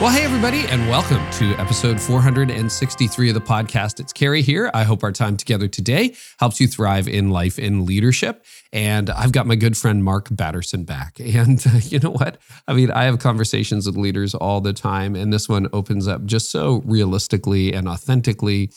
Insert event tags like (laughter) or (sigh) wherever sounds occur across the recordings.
Well, hey, everybody, and welcome to episode 463 of the podcast. It's Carey here. I hope our time together today helps you thrive in life and leadership. And I've got my good friend Mark Batterson back. (laughs) And uh, you know what? I mean, I have conversations with leaders all the time, and this one opens up just so realistically and authentically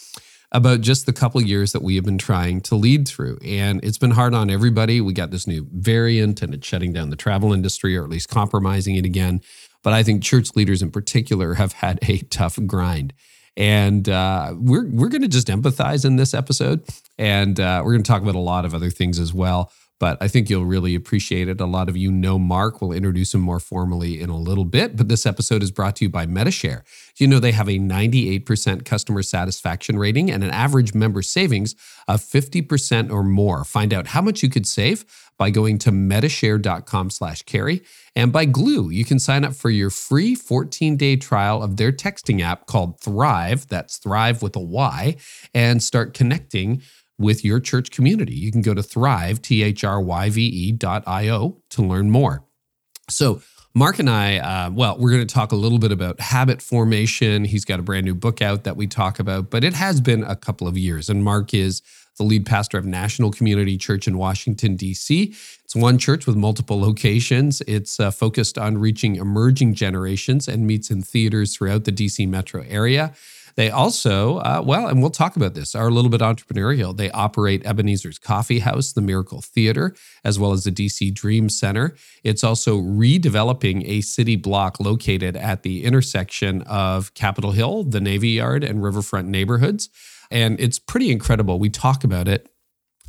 about just the couple years that we have been trying to lead through. And it's been hard on everybody. We got this new variant and it's shutting down the travel industry or at least compromising it again. But I think church leaders in particular have had a (laughs) tough grind. And uh, we're, we're going to just empathize in this episode. And uh, we're going to talk about a lot of other things as well but I think you'll really appreciate it. A lot of you know Mark. We'll introduce him more formally in a little bit. But this episode is brought to you by Medi-Share. You know, they have a 98% customer satisfaction rating and an average member savings of 50% or more. Find out how much you could save by going to medishare.com slash carey. And by Gloo, you can sign up for your free 14-day trial of their texting app called Thryve. That's Thryve with a Y, and start connecting with your church community. You can go to thryve, T H R Y V E dot I O to learn more. So, Mark and I, uh, well, we're going to talk a little bit about habit formation. He's got a brand new book out that we talk about, but it has been a couple of years. And Mark is the lead pastor of National Community Church in Washington, D.C. It's one church with multiple (laughs) locations. It's uh, focused on reaching emerging generations and meets in theaters throughout the D.C. metro area. They also, uh, well, and we'll talk about this, are a little bit entrepreneurial. They operate Ebenezer's Coffee House, the Miracle Theater, as well as the DC Dream Center. It's also redeveloping a city block located at the intersection of Capitol Hill, the Navy Yard, and Riverfront neighborhoods. And it's pretty incredible. We talk about it.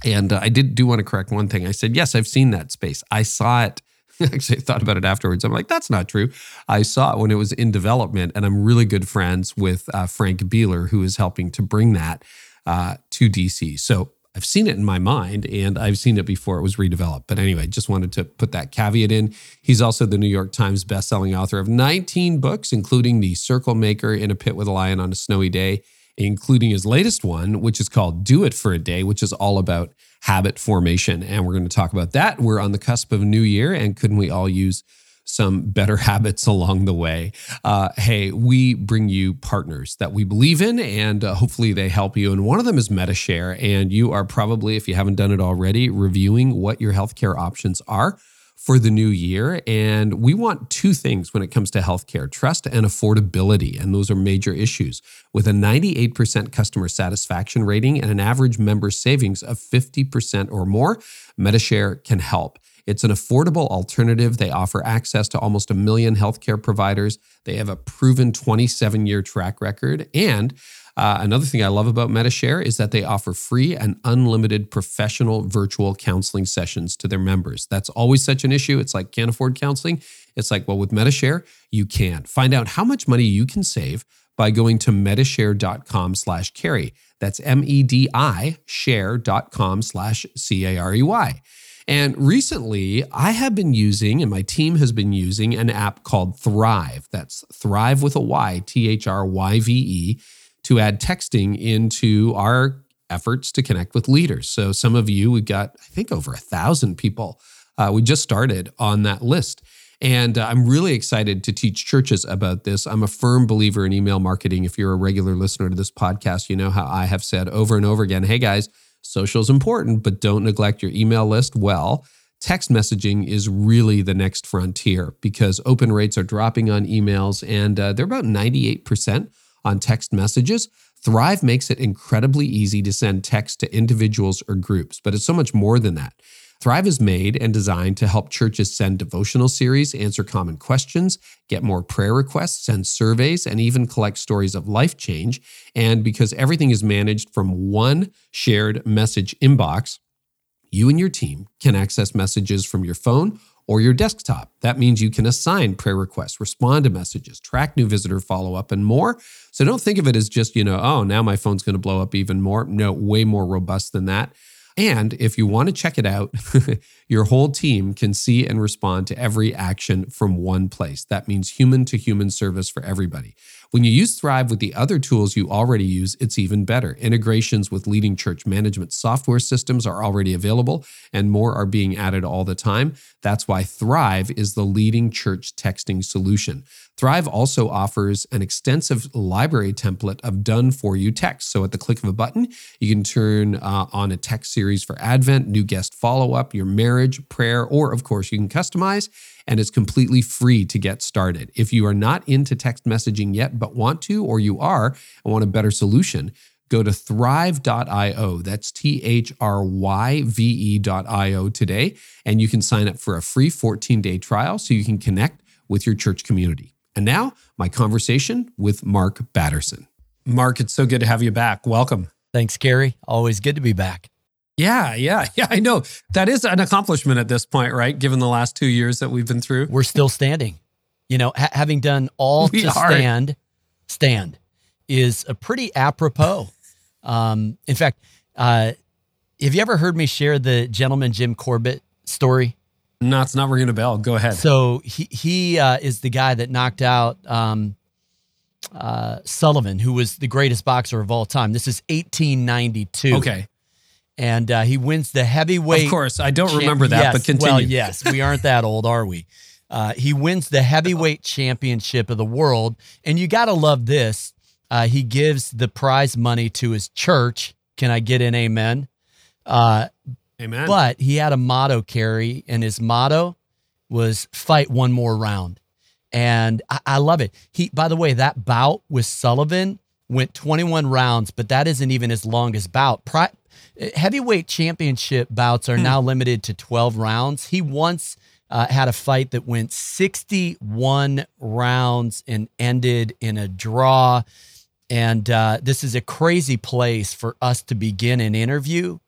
And uh, I did do want to correct one thing. I said, yes, I've seen that space. I saw it (laughs) actually thought about it afterwards. I'm like, that's not true. I saw it when it was in development, and I'm really good friends with uh, Frank Beeler, who is helping to bring that uh, to DC. So I've seen it in my mind, and I've seen it before it was redeveloped. But anyway, just wanted to put that caveat in. He's also the New York Times bestselling author of 19 books, including The Circle Maker in a Pit with a Lion on a Snowy Day, including his latest one, which is called Do It for a Day, which is all about habit formation. And we're going to talk about that. We're on the cusp of a new year, and couldn't we all use some better (laughs) habits along the way? Uh, hey, we bring you partners that we believe in, and uh, hopefully they help you. And one of them is Medi-Share. And you are probably, if you haven't done it already, reviewing what your healthcare options are for the new year. And we want two things when it comes to healthcare trust and affordability. And those are major issues. With a 98% customer satisfaction rating and an average member savings of 50% or more, Medi-Share can help. It's an affordable alternative. They offer access to almost a million healthcare providers. They have a proven 27 year track record. And uh, another thing I love about Medi-Share is that they offer free and unlimited professional virtual counseling sessions to their members. That's always such an issue. It's like, can't afford counseling. It's like, well, with Medi-Share, you can. Find out how much money you can save by going to medishare.com slash carey. That's M-E-D-I share.com slash C-A-R-E-Y. And recently, I have been using, and my team has been using, an app called Thryve. That's Thryve with a Y, T H R Y V E to add texting into our efforts to connect with leaders. So some of you, we've got, I think, over a thousand people. Uh, we just started on that list. And uh, I'm really excited to teach churches about this. I'm a firm believer in email marketing. If you're a regular listener to this podcast, you know how I have said over and over again hey, guys, social is important, but don't neglect your email list. Well, text messaging is really the next frontier because open rates are dropping on emails and uh, they're about 98% on text messages. Thryve makes it incredibly easy to send text to individuals or groups, but it's so much more than that. Thryve is made and designed to help churches send devotional series, answer common questions, get more prayer requests, send surveys, and even collect stories of life change. And because everything is managed from one shared message inbox, you and your team can access messages from your phone or your desktop. That means you can assign prayer requests, respond to messages, track new visitor follow up, and more. So don't think of it as just, you know, oh, now my phone's going to blow up even more. No, way more robust than that. And if you want to check it out, (laughs) your whole team can see and respond to every action from one place. That means human to human service for everybody. When you use Thryve with the other tools you already use, it's even better. Integrations with leading church management software systems are already available, and more are being added all the time. That's why Thryve is the leading church texting solution. Thryve also offers an extensive library template of done for you text. So at the click of a button, you can turn uh, on a text series for Advent, new guest follow up, your marriage, prayer, or of course, you can customize and it's completely free to get started. If you are not into text messaging yet, but want to, or you are and want a better solution, go to thryve.io. That's T H R Y V E.io today. And you can sign up for a free 14 day trial so you can connect with your church community. And now, my conversation with Mark Batterson. Mark, it's so good to have you back. Welcome. Thanks, Gary. Always good to be back. Yeah, yeah, (laughs) yeah. I know that is an accomplishment at this point, right? Given the last two years that we've been through, we're still standing. You know, ha- having done all we to are. stand, stand is a pretty apropos. Um, in fact, uh, have you ever heard me share the gentleman Jim Corbett story? No, it's not ringing a bell. Go ahead. So he he uh, is the guy that knocked out um, uh, Sullivan, who was the greatest boxer of all time. This is 1892. Okay. And uh, he wins the heavyweight. Of course, I don't champ- remember that, yes, but continue. Well, yes, we aren't that old, are we? Uh, he wins the heavyweight championship of the world, and you got to love this. Uh, he gives the prize money to his church. Can I get an amen? Amen. But he had a motto, Carey, and his motto was fight one more round. And I, I love it. He, by the way, that bout with Sullivan went 21 rounds, but that isn't even his longest bout. Pri- heavyweight championship bouts are hmm. now limited to 12 rounds. He once uh, had a fight that went 61 rounds and ended in a draw. And uh, this is a crazy place for us to begin an interview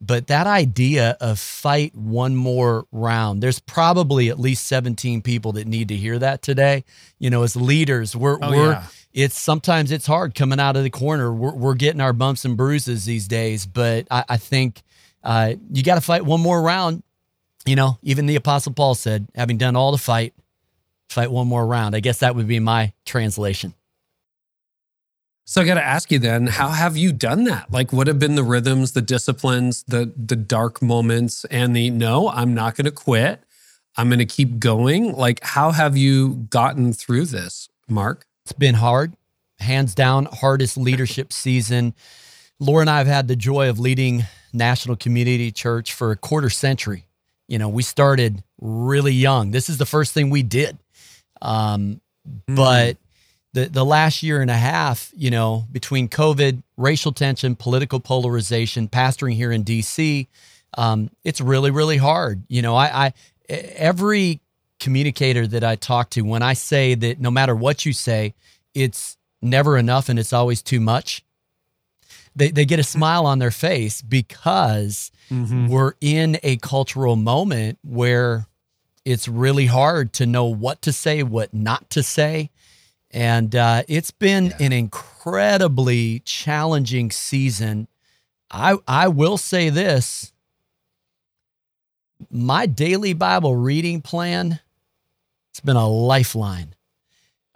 but that idea of fight one more round, there's probably at least 17 people that need to hear that today. You know, as leaders, we're, oh, we're, yeah. it's sometimes it's hard coming out of the corner. We're, we're getting our bumps and bruises these days, but I, I think uh, you got to fight one more round. You know, even the Apostle Paul said, having done all the fight, fight one more round. I guess that would be my translation. So I got to ask you then, how have you done that? Like, what have been the rhythms, the disciplines, the the dark moments, and the no, I'm not going to quit. I'm going to keep going. Like, how have you gotten through this, Mark? It's been hard, hands down, hardest (laughs) leadership season. Laura and I have had the joy of leading National Community Church for a quarter century. You know, we started really young. This is the first thing we did. Um, mm. But the the last year and a half, you know, between COVID, racial tension, political polarization, pastoring here in D.C., um, it's really really hard. You know, I, I every communicator that I talk to, when I say that no matter what you say, it's never enough and it's always too much. They, they get a smile on their face because mm-hmm. we're in a cultural moment where it's really hard to know what to say, what not to say. And uh, it's been yeah. an incredibly challenging season. I I will say this: my daily Bible reading plan, it's been a lifeline.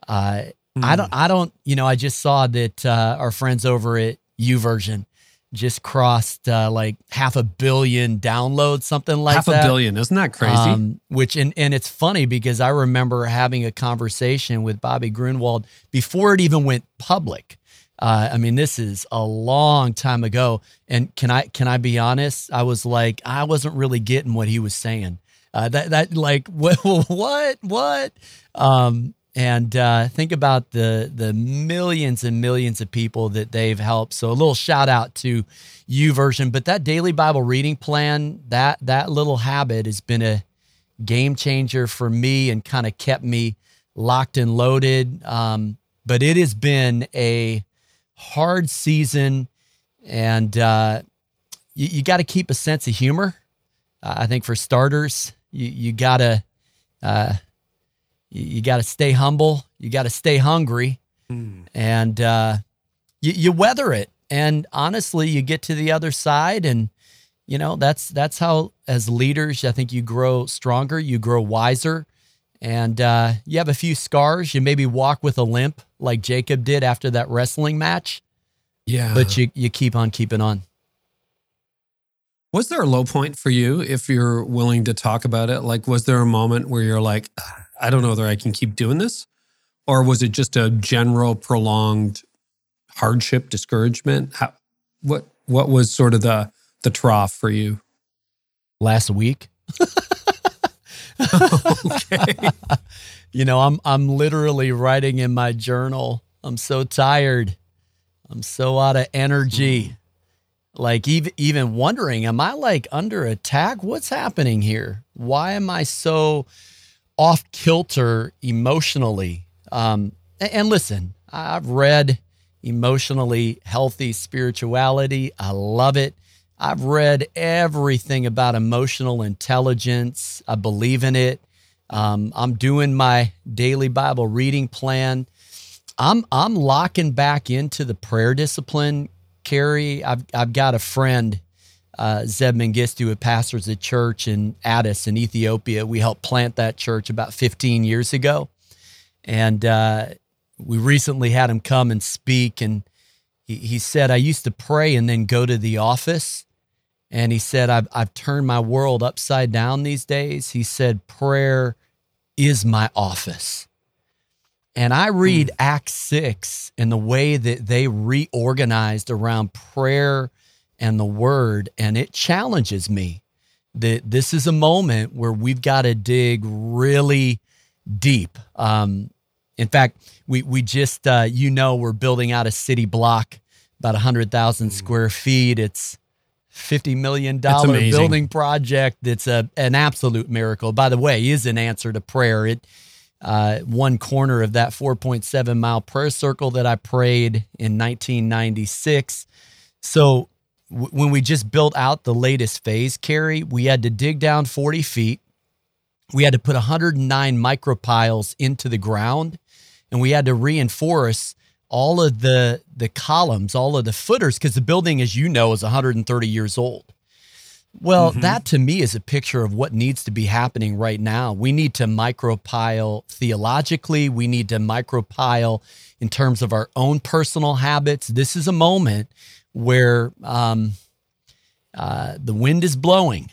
Uh, mm. I don't I don't you know I just saw that uh, our friends over at YouVersion just crossed uh, like half a billion downloads, something like half that. Half a billion, isn't that crazy? Um, which and and it's funny because I remember having a conversation with Bobby Gruenewald before it even went public. Uh, I mean, this is a long time ago, and can I can I be honest? I was like, I wasn't really getting what he was saying. Uh, that that like what (laughs) what what? Um, and uh, think about the the millions and millions of people that they've helped. So a little shout out to YouVersion, But that daily Bible reading plan, that that little habit has been a game changer for me and kind of kept me locked and loaded. Um, but it has been a hard season, and uh, you, you got to keep a sense of humor. Uh, I think for starters, you you gotta uh, you, you got to stay humble. You got to stay hungry, mm. and uh, you, you weather it. And honestly, you get to the other side, and you know, that's that's how as leaders, I think you grow stronger, you grow wiser, and uh, you have a few scars. You maybe walk with a limp like Jacob did after that wrestling match. Yeah. But you you keep on keeping on. Was there a low point for you if you're willing to talk about it? Like, was there a moment where you're like, I don't know whether I can keep doing this? Or was it just a general prolonged hardship, discouragement? How, what what was sort of the the trough for you? Last week. (laughs) okay. you know, I'm I'm literally writing in my journal. I'm so tired. I'm so out of energy. Mm. Like even even wondering, am I like under attack? What's happening here? Why am I so off kilter emotionally? Um, and, listen, I've read emotionally healthy spirituality. I love it. I've read everything about emotional intelligence. I believe in it. Um, I'm doing my daily Bible reading plan. I'm I'm locking back into the prayer discipline, Carey, I've I've got a friend, uh, Zeb Mengistu, who pastors a church in Addis in Ethiopia. We helped plant that church about 15 years ago, and uh, we recently had him come and speak. And he, he said, "I used to pray and then go to the office." And he said, I've, I've turned my world upside down these days. He said, prayer is my office. And I read mm. Acts 6 and the way that they reorganized around prayer and the word, and it challenges me that this is a moment where we've got to dig really deep. Um, in fact, we, we just, uh, you know, we're building out a city block about 100,000 mm. square feet. It's $50 million building project that's a, an absolute miracle. By the way, is an answer to prayer. It uh, one corner of that 4.7 mile prayer circle that I prayed in 1996. So w- when we just built out the latest phase, Carey, we had to dig down 40 feet. We had to put 109 micropiles into the ground, and we had to reinforce all of the the columns, all of the footers, because the building, as you know, is 130 years old. Well, mm-hmm. that to me is a picture of what needs to be happening right now. We need to micropile theologically. We need to micropile in terms of our own personal habits. This is a moment where um, uh, the wind is blowing.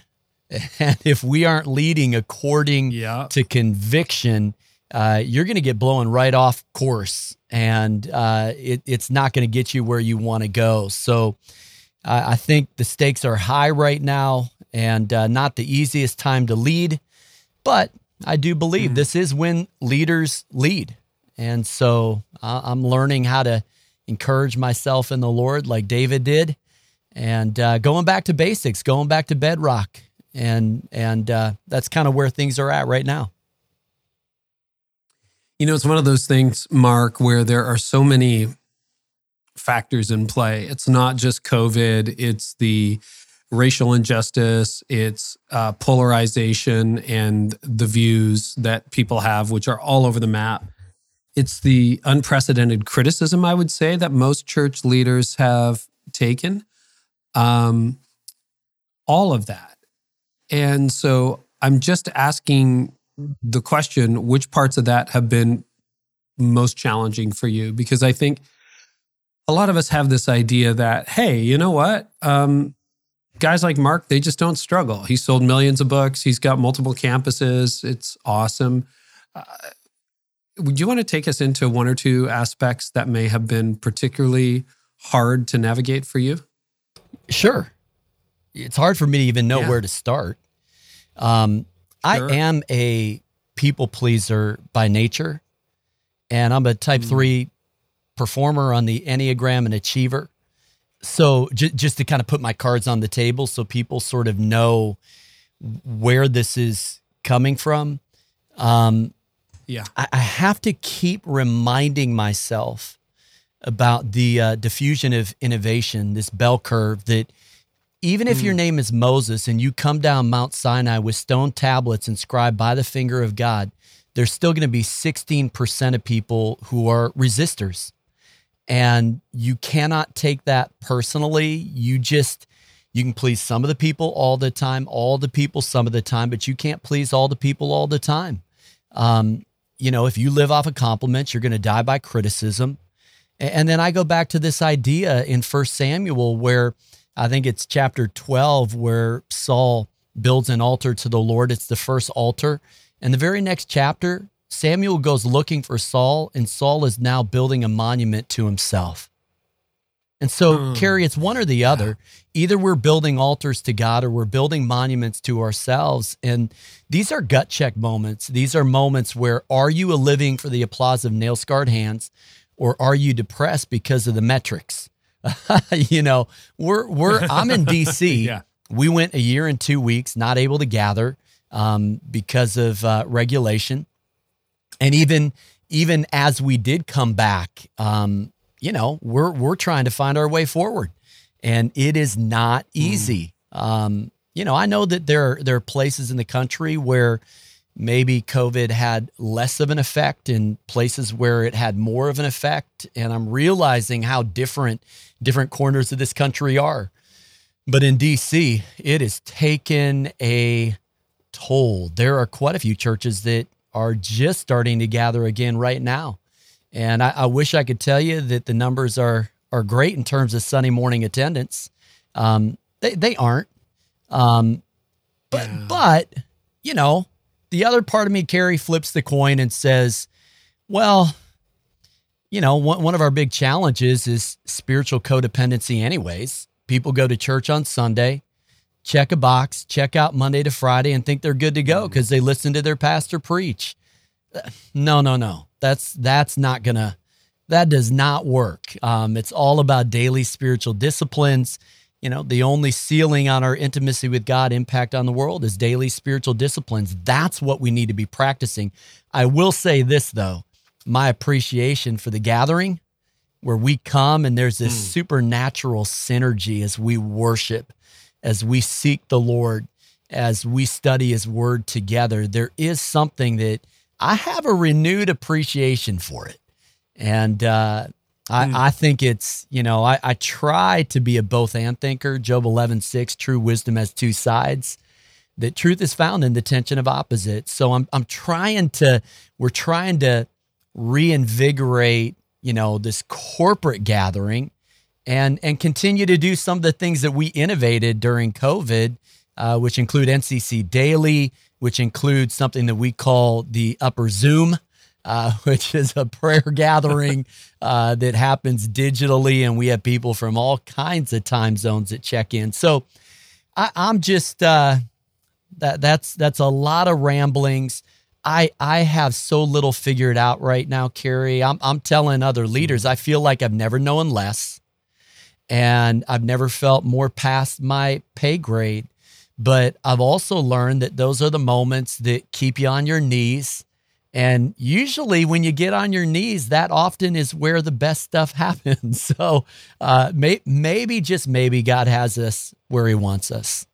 (laughs) And if we aren't leading according yeah. to conviction, uh, you're going to get blown right off course and uh, it, it's not going to get you where you want to go. So uh, I think the stakes are high right now and uh, not the easiest time to lead. But I do believe mm. this is when leaders lead. And so I'm learning how to encourage myself in the Lord like David did and uh, going back to basics, going back to bedrock. And, and uh, that's kind of where things are at right now. You know, it's one of those things, Mark, where there are so many factors in play. It's not just COVID, it's the racial injustice, it's uh, polarization and the views that people have, which are all over the map. It's the unprecedented criticism, I would say, that most church leaders have taken. Um, all of that. And so I'm just asking the question which parts of that have been most challenging for you? Because i think a lot of us have this idea that hey you know what? Um, guys like mark they just don't struggle. He sold millions of books. He's got multiple campuses. It's awesome. Uh, would you want to take us into one or two aspects that may have been particularly hard to navigate for you sure it's hard for me to even know yeah. where to start um, Sure. I am a people pleaser by nature, and I'm a type mm. three performer on the Enneagram and achiever. So j- just to kind of put my cards on the table so people sort of know where this is coming from. Um, yeah, I, I, have to keep reminding myself about the uh, diffusion of innovation, this bell curve that even if mm. your name is Moses and you come down Mount Sinai with stone tablets inscribed by the finger of God, there's still going to be 16% of people who are resistors. And you cannot take that personally. You just You can please some of the people all the time, all the people some of the time, but you can't please all the people all the time. Um, you know, if you live off of compliments, you're going to die by criticism. And then I go back to this idea in First Samuel where I think it's chapter 12 where Saul builds an altar to the Lord. It's the first altar. And the very next chapter, Samuel goes looking for Saul, and Saul is now building a monument to himself. And so, mm. Carey, it's one or the other. Either we're building altars to God or we're building monuments to ourselves. And these are gut check moments. These are moments where are you a living for the applause of nail scarred hands or are you depressed because of the metrics? (laughs) you know, we're, we're, I'm in DC. (laughs) yeah. We went a year and two weeks, not able to gather um, because of uh, regulation. And even, even as we did come back, um, you know, we're we're trying to find our way forward, and it is not hmm. easy. Mm. Um, you know, I know that there are, there are places in the country where maybe COVID had less of an effect, and places where it had more of an effect. And I'm realizing how different different corners of this country are. But in DC, it has taken a toll. There are quite a few churches that are just starting to gather again right now. And I, I, wish I could tell you that the numbers are are great in terms of Sunday morning attendance. Um, they they aren't. Um, but yeah. but you know, the other part of me, Carey, flips the coin and says, well, you know, one, one of our big challenges is spiritual codependency, anyways. People go to church on Sunday, check a box, check out Monday to Friday, and think they're good to go because mm. they listen to their pastor preach. No, no, no that's that's not gonna that does not work. Um, it's all about daily spiritual disciplines. You know, the only ceiling on our intimacy with God, impact on the world, is daily spiritual disciplines. That's what we need to be practicing. I will say this though, my appreciation for the gathering where we come and there's this mm. supernatural synergy as we worship, as we seek the Lord, as we study his word together. There is something that I have a renewed appreciation for it. And uh, I, mm. I, think it's, you know, I, I, try to be a both and thinker. Job 11, 6, true wisdom has two sides. That truth is found in the tension of opposites. So I'm, I'm trying to, we're trying to reinvigorate, you know, this corporate gathering and, and continue to do some of the things that we innovated during COVID, uh, which include NCC Daily, which includes something that we call the Upper Zoom, uh, (laughs) which is a prayer gathering (laughs) uh, that happens digitally, and we have people from all kinds of time zones that check in. So I, am just uh, that that's that's a lot of ramblings. I I have so little figured out right now, Carey. I'm I'm telling other leaders I feel like I've never known less, and I've never felt more past my pay grade. But I've also learned that those are the moments that keep you on your knees. And usually, when you get on your knees, that often is where the best stuff (laughs) happens. So uh, may, maybe, just maybe, God has us where He wants us.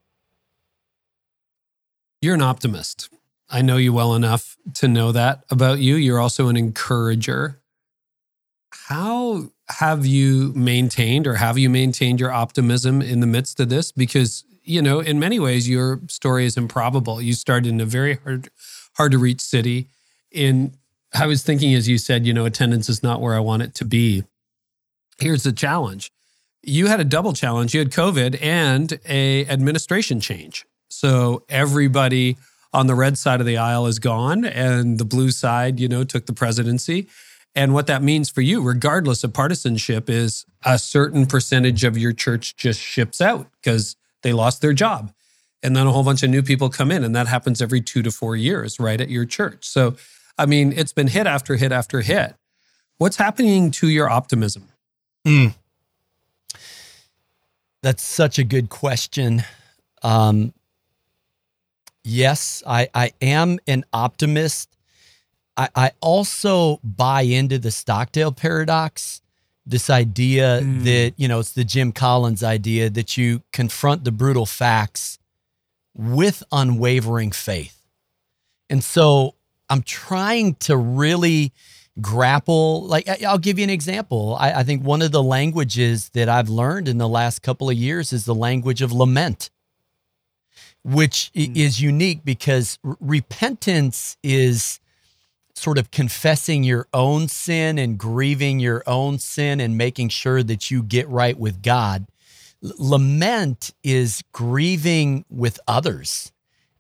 You're an optimist. I know you well enough to know that about you. You're also an encourager. How have you maintained or have you maintained your optimism in the midst of this? Because you know, in many ways, your story is improbable. You started in a very hard, hard to reach city. In I was thinking, as you said, you know, attendance is not where I want it to be. Here's the challenge: you had a double challenge. You had COVID and a administration change. So everybody on the red side of the aisle is gone, and the blue side, you know, took the presidency. And what that means for you, regardless of partisanship, is a certain percentage of your church just ships out because they lost their job. And then a whole bunch of new people come in, and that happens every two to four years, right, at your church. So, I mean, it's been hit after hit after hit. What's happening to your optimism? Mm. That's such a good question. Um, yes, I, I am an optimist. I, I also buy into the Stockdale paradox this idea mm. that, you know, it's the Jim Collins idea that you confront the brutal facts with unwavering faith. And so I'm trying to really grapple. Like, I'll give you an example. I, I think one of the languages that I've learned in the last couple of years is the language of lament, which mm. is unique because r- repentance is sort of confessing your own sin and grieving your own sin and making sure that you get right with God. Lament is grieving with others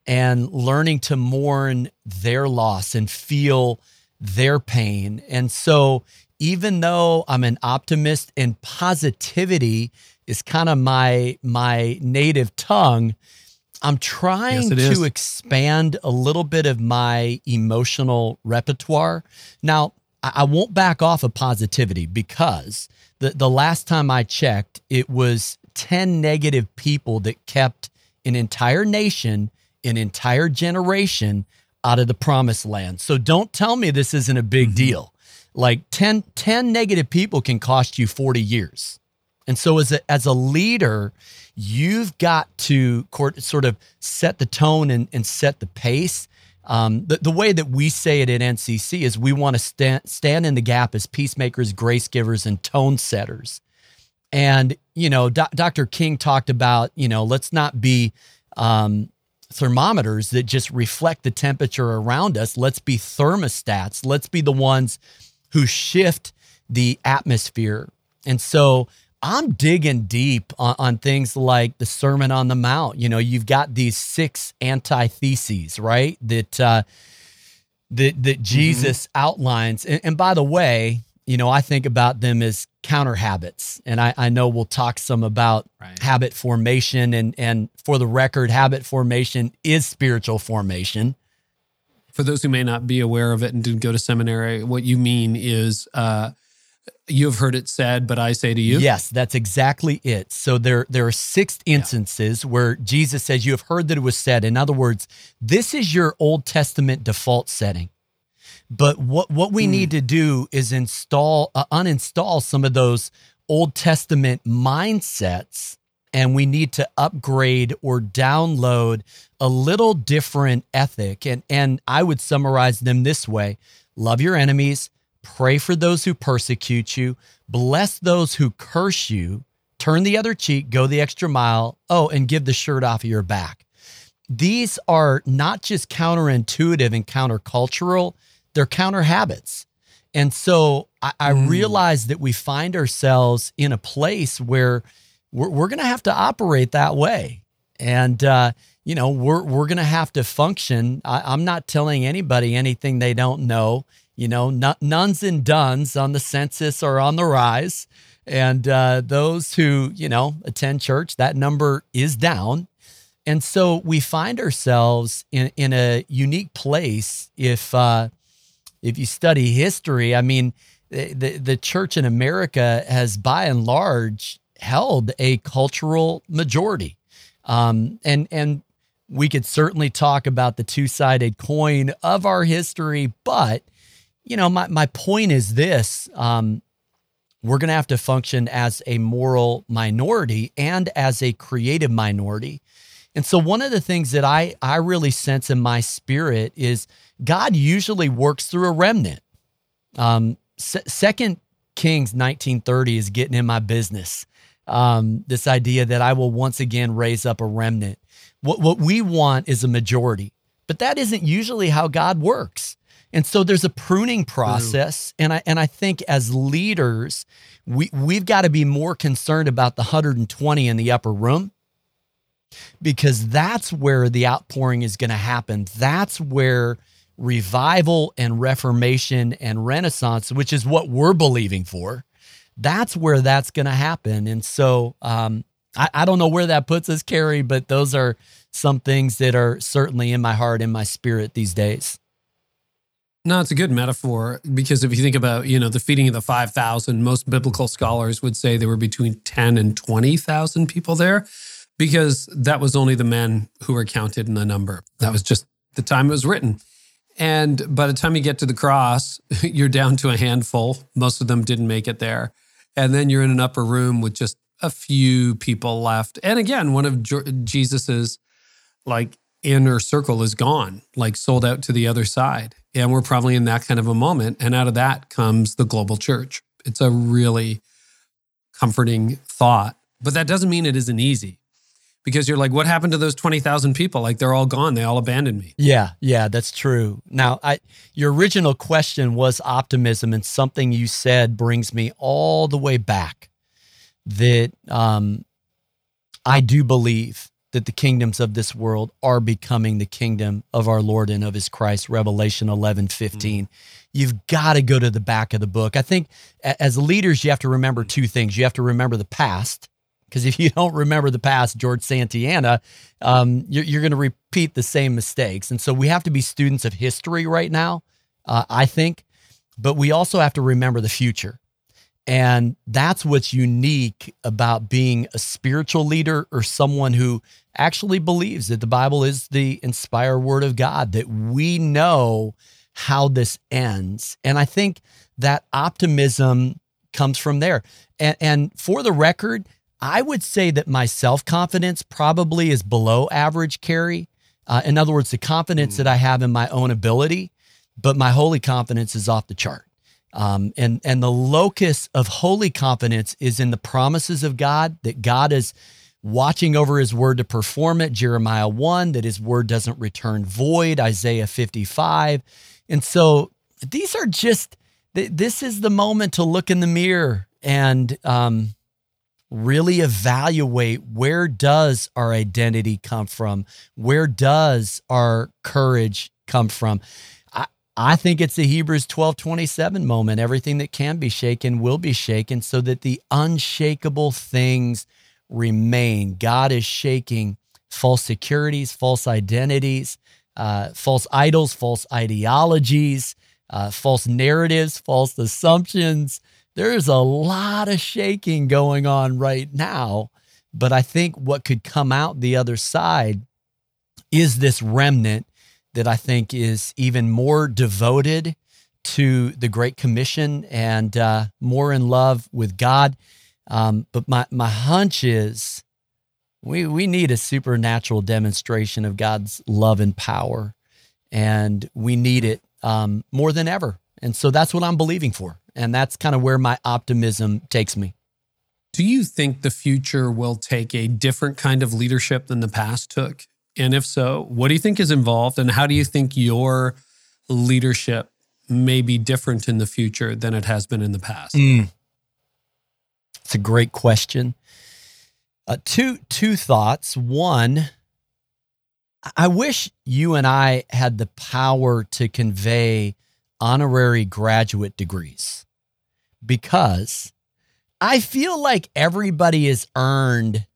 and learning to mourn their loss and feel their pain. And so, even though I'm an optimist and positivity is kind of my my native tongue, I'm trying yes, to expand a little bit of my emotional repertoire. Now, I won't back off of positivity because the, the last time I checked, it was 10 negative people that kept an entire nation, an entire generation out of the promised land. So don't tell me this isn't a big mm-hmm. deal. Like 10, 10 negative people can cost you 40 years. And so as a, as a leader, you've got to sort of set the tone and, and set the pace. Um, the, the way that we say it at NCC is we want to stand, stand in the gap as peacemakers, grace givers, and tone setters. And, you know, Do- Dr. King talked about, you know, let's not be um, thermometers that just reflect the temperature around us. Let's be thermostats. Let's be the ones who shift the atmosphere. And so I'm digging deep on, on, things like the Sermon on the Mount. You know, you've got these six antitheses, right? That uh, that that mm-hmm. Jesus mm-hmm. outlines. And, and, by the way, you know, I think about them as counter habits, and I, I know we'll talk some about right. habit formation. And and for the record, habit formation is spiritual formation. For those who may not be aware of it and didn't go to seminary, what you mean is. Uh, you have heard it said, but I say to you. Yes, that's exactly it. So there, there are six instances yeah. where Jesus says, You have heard that it was said. In other words, this is your Old Testament default setting. But what, what we mm. need to do is install, uh, uninstall some of those Old Testament mindsets, and we need to upgrade or download a little different ethic. And, and I would summarize them this way love your enemies, Pray for those who persecute you, bless those who curse you, turn the other cheek, go the extra mile. Oh, and give the shirt off of your back. These are not just counterintuitive and countercultural, they're counter habits. And so I, I mm. realize that we find ourselves in a place where we're, we're going to have to operate that way. And, uh, you know, we're, we're going to have to function. I, I'm not telling anybody anything they don't know you know, nones and dones on the census are on the rise. And uh, those who, you know, attend church, that number is down. And so we find ourselves in, in a unique place if, uh, if you study history. I mean, the, the church in America has by and large held a cultural majority. Um, and, and we could certainly talk about the two sided coin of our history, but you know, my, my point is this um, we're going to have to function as a moral minority and as a creative minority. And so, one of the things that I, I really sense in my spirit is God usually works through a remnant. Um, Second Kings 1930 is getting in my business. Um, this idea that I will once again raise up a remnant. What, what we want is a majority, but that isn't usually how God works. And so there's a pruning process. And I and I think as leaders, we we've got to be more concerned about the 120 in the upper room because that's where the outpouring is going to happen. That's where revival and reformation and renaissance, which is what we're believing for, that's where that's going to happen. And so um, I, I don't know where that puts us, Carey, but those are some things that are certainly in my heart, in my spirit these days. No, it's a good metaphor because if you think about, you know, the feeding of the 5,000, most biblical scholars would say there were between 10 and 20,000 people there because that was only the men who were counted in the number. That was just the time it was written. And by the time you get to the cross, (laughs) you're down to a handful. Most of them didn't make it there. And then you're in an upper room with just a few people left. And again, one of Jesus's like inner circle is gone, like sold out to the other side. And we're probably in that kind of a moment. And out of that comes the global church. It's a really comforting thought, but that doesn't mean it isn't easy because you're like, what happened to those 20,000 people? Like they're all gone. They all abandoned me. Yeah, yeah, that's true. Now, I your original question was optimism, and something you said brings me all the way back that um, I do believe that the kingdoms of this world are becoming the kingdom of our Lord and of his Christ, Revelation 11, 15. Mm. You've got to go to the back of the book. I think as leaders, you have to remember two things. You have to remember the past, because if you don't remember the past, George Santayana, um, you're, you're going to repeat the same mistakes. And so we have to be students of history right now, uh, I think, but we also have to remember the future. And that's what's unique about being a spiritual leader or someone who actually believes that the Bible is the inspired word of God, that we know how this ends. And I think that optimism comes from there. And, and for the record, I would say that my self confidence probably is below average, Carey. Uh, in other words, the confidence mm. that I have in my own ability, but my holy confidence is off the chart. Um, and and the locus of holy confidence is in the promises of God that God is watching over His word to perform it. Jeremiah one that His word doesn't return void. Isaiah fifty five, and so these are just this is the moment to look in the mirror and um, really evaluate where does our identity come from? Where does our courage come from? I, think it's the Hebrews 12 27 moment. Everything that can be shaken will be shaken so that the unshakable things remain. God is shaking false securities, false identities, uh, false idols, false ideologies, uh, false narratives, false assumptions there's a lot of shaking going on right now. But I think what could come out the other side is this remnant that I think is even more devoted to the Great Commission and uh, more in love with God. Um, but my, my hunch is we, we need a supernatural demonstration of God's love and power, and we need it um, more than ever. And so that's what I'm believing for. And that's kind of where my optimism takes me. Do you think the future will take a different kind of leadership than the past took? And if so, what do you think is involved? And how do you think your leadership may be different in the future than it has been in the past? Mm. It's a great question. Uh, two two thoughts. One, I wish you and I had the power to convey honorary graduate degrees because I feel like everybody has earned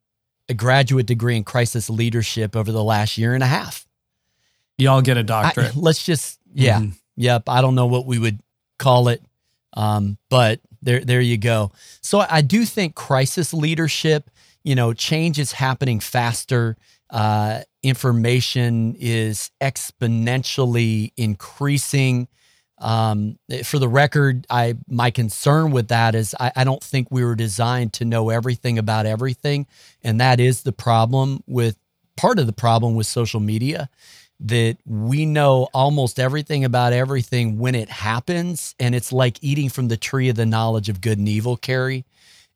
a graduate degree in crisis leadership over the last year and a half. Y'all get a doctorate. I, let's just, yeah, mm-hmm. yep. I don't know what we would call it, um, but there, there you go. So I do think crisis leadership, you know, change is happening faster. Uh, information is exponentially increasing. Um, for the record, I my concern with that is I, I don't think we were designed to know everything about everything, and that is the problem with part of the problem with social media that we know almost everything about everything when it happens, and it's like eating from the tree of the knowledge of good and evil, Carey.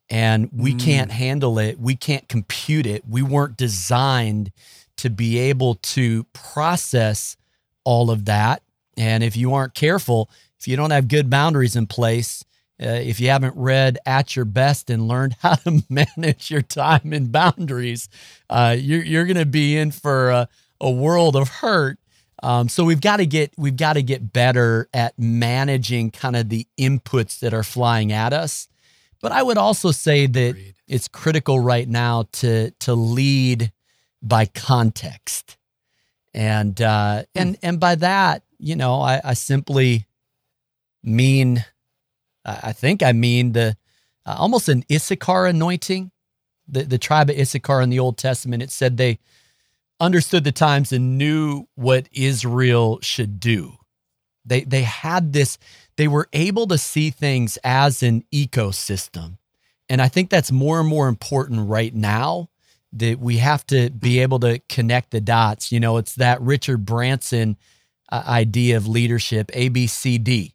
And we mm. can't handle it. We can't compute it. We weren't designed to be able to process all of that and if you aren't careful, if you don't have good boundaries in place, uh, if you haven't read At Your Best and learned (laughs) how to manage your time and boundaries, uh, you're, you're going to be in for a, a world of hurt. Um, so we've got to get we've got to get better at managing kind of the inputs that are flying at us. But I would also say that Agreed. it's critical right now to to lead by context, and uh, and and by that you know, I, I simply mean, I think I mean the uh, almost an Issachar anointing. The, the tribe of Issachar in the Old Testament, it said they understood the times and knew what Israel should do. They, they had this, they were able to see things as an ecosystem. And I think that's more and more important right now that we have to be able to connect the dots. You know, it's that Richard Branson uh, idea of leadership ABCD.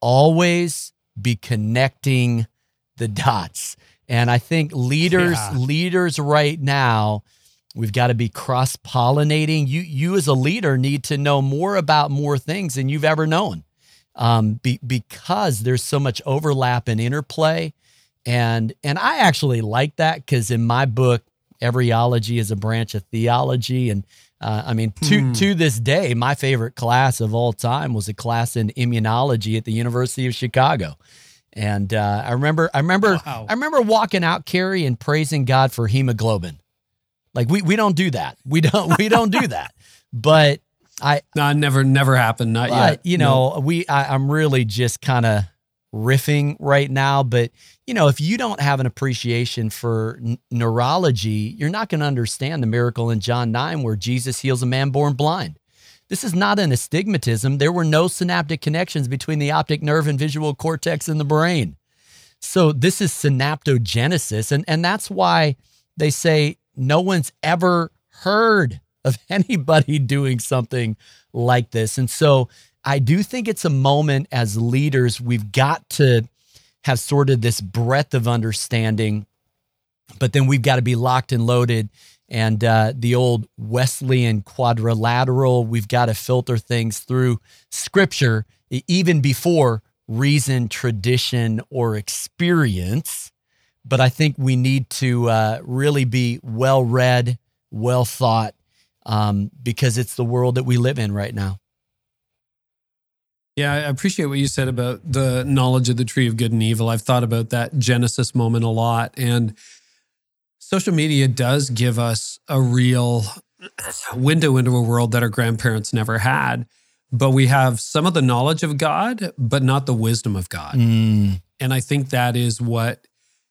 Always be connecting the dots. And I think leaders, Yeah. leaders right now, we've got to be cross pollinating. You, you as a leader need to know more about more things than you've ever known, um, be, because there's so much overlap and interplay. And and I actually like that because in my book, everyology is a branch of theology. And uh, I mean, to Hmm. to this day, my favorite class of all time was a class in immunology at the University of Chicago. And uh, I remember, I remember, Wow. I remember walking out, Carey, and praising God for hemoglobin. Like we we don't do that. We don't we don't do that. But I (laughs) No, never, never happened. Not but, yet. you know, we I, I'm really just kind of riffing right now. But you know, if you don't have an appreciation for n- neurology, you're not going to understand the miracle in John nine where Jesus heals a man born blind. This is not an astigmatism. There were no synaptic connections between the optic nerve and visual cortex in the brain. So this is synaptogenesis, and and that's why they say no one's ever heard of (laughs) anybody doing something like this. And so I do think it's a moment as leaders, we've got to have sort of this breadth of understanding, but then we've got to be locked and loaded. And uh, the old Wesleyan quadrilateral, we've got to filter things through scripture, even before reason, tradition, or experience. But I think we need to uh, really be well read, well thought, um, because it's the world that we live in right now. Yeah, I appreciate what you said about the knowledge of the tree of good and evil. I've thought about that Genesis moment a lot. And social media does give us a real window into a world that our grandparents never had. But we have some of the knowledge of God, but not the wisdom of God. Mm, And I think that is what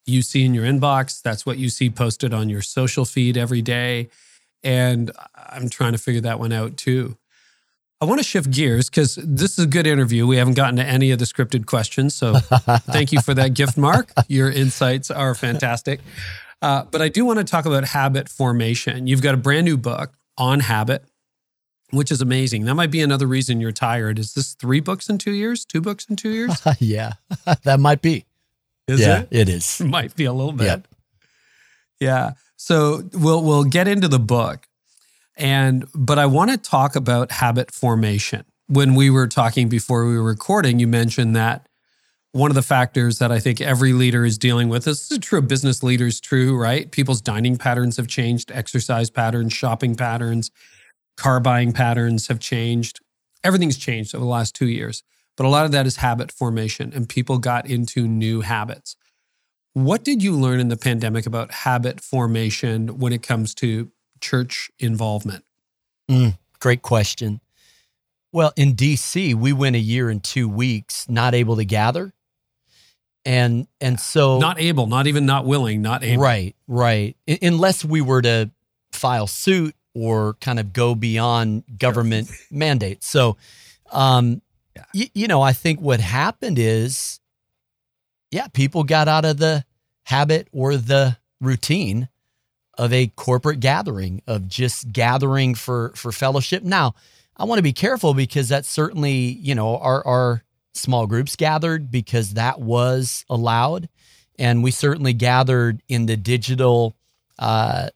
you see in your inbox. That's what you see posted on your social feed every day. And I'm trying to figure that one out too. I want to shift gears because this is a good interview. We haven't gotten to any of the scripted questions. So (laughs) thank you for that gift, Mark. Your insights are fantastic. Uh, but I do want to talk about habit formation. You've got a brand new book on habit, which is amazing. That might be another reason you're tired. Is this three books in two years? Two books in two years? (laughs) yeah, (laughs) that might be. Is yeah, it? it is. might be a little bit. Yep. Yeah. So we'll we'll get into the book. And but I want to talk about habit formation. When we were talking before we were recording, you mentioned that one of the factors that I think every leader is dealing with this is true business leaders, true, right? People's dining patterns have changed, exercise patterns, shopping patterns, car buying patterns have changed. Everything's changed over the last two years. But a lot of that is habit formation, and people got into new habits. What did you learn in the pandemic about habit formation when it comes to church involvement? Great question. Well, in DC, we went a year and two weeks not able to gather, and and so Not able, not even not willing, not able. Right, right. I- unless we were to file suit or kind of go beyond government (laughs) mandates. So, um, Yeah. y- you know, I think what happened is, yeah, people got out of the habit or the routine of a corporate gathering of just gathering for for fellowship. Now, I want to be careful because that's certainly, you know, our our small groups gathered because that was allowed. And we certainly gathered in the digital uh,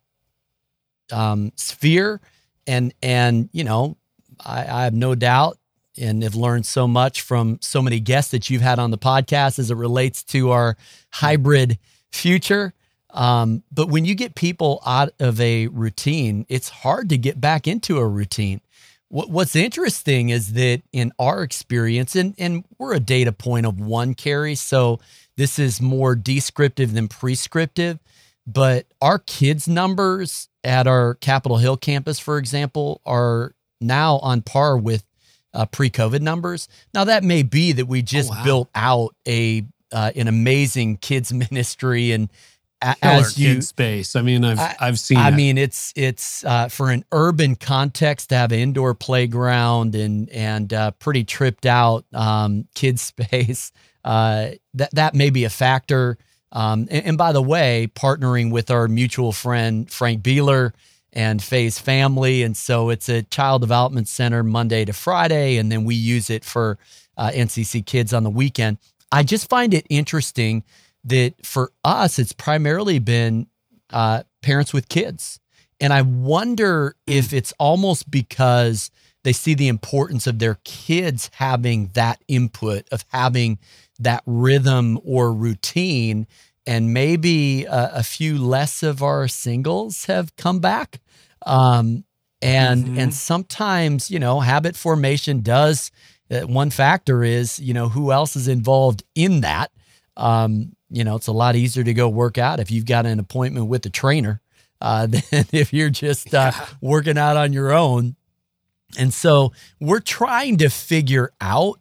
um, sphere. And and you know I, I have no doubt and have learned so much from so many guests that you've had on the podcast as it relates to our hybrid future um, but when you get people out of a routine it's hard to get back into a routine what, what's interesting is that in our experience and, and we're a data point of one Carey so this is more descriptive than prescriptive but our kids numbers at our capitol hill campus for example are now on par with uh, pre-covid numbers now that may be that we just wow. built out a uh, an amazing kids (laughs) ministry and as you space. I mean, I've I- I've seen. I it. mean, it's it's uh, for an urban context to have an indoor playground and and uh, pretty tripped out um, (laughs) kid space. Uh, that that may be a factor. Um, and, and by the way, partnering with our mutual friend Frank Bealer and Phase Family. And so it's a child development center Monday to Friday. And then we use it for uh, NCC kids on the weekend. I just find it interesting that for us, it's primarily been uh, parents with kids. And I wonder if it's almost because they see the importance of their kids having that input, of having that rhythm or routine. And maybe a, a few less of our singles have come back. Um, and mm-hmm. and sometimes you know habit formation does uh, one factor is you know who else is involved in that um, you know it's a lot easier to go work out if you've got an appointment with a trainer uh, (laughs) than if you're just uh, yeah. working out on your own and so we're trying to figure out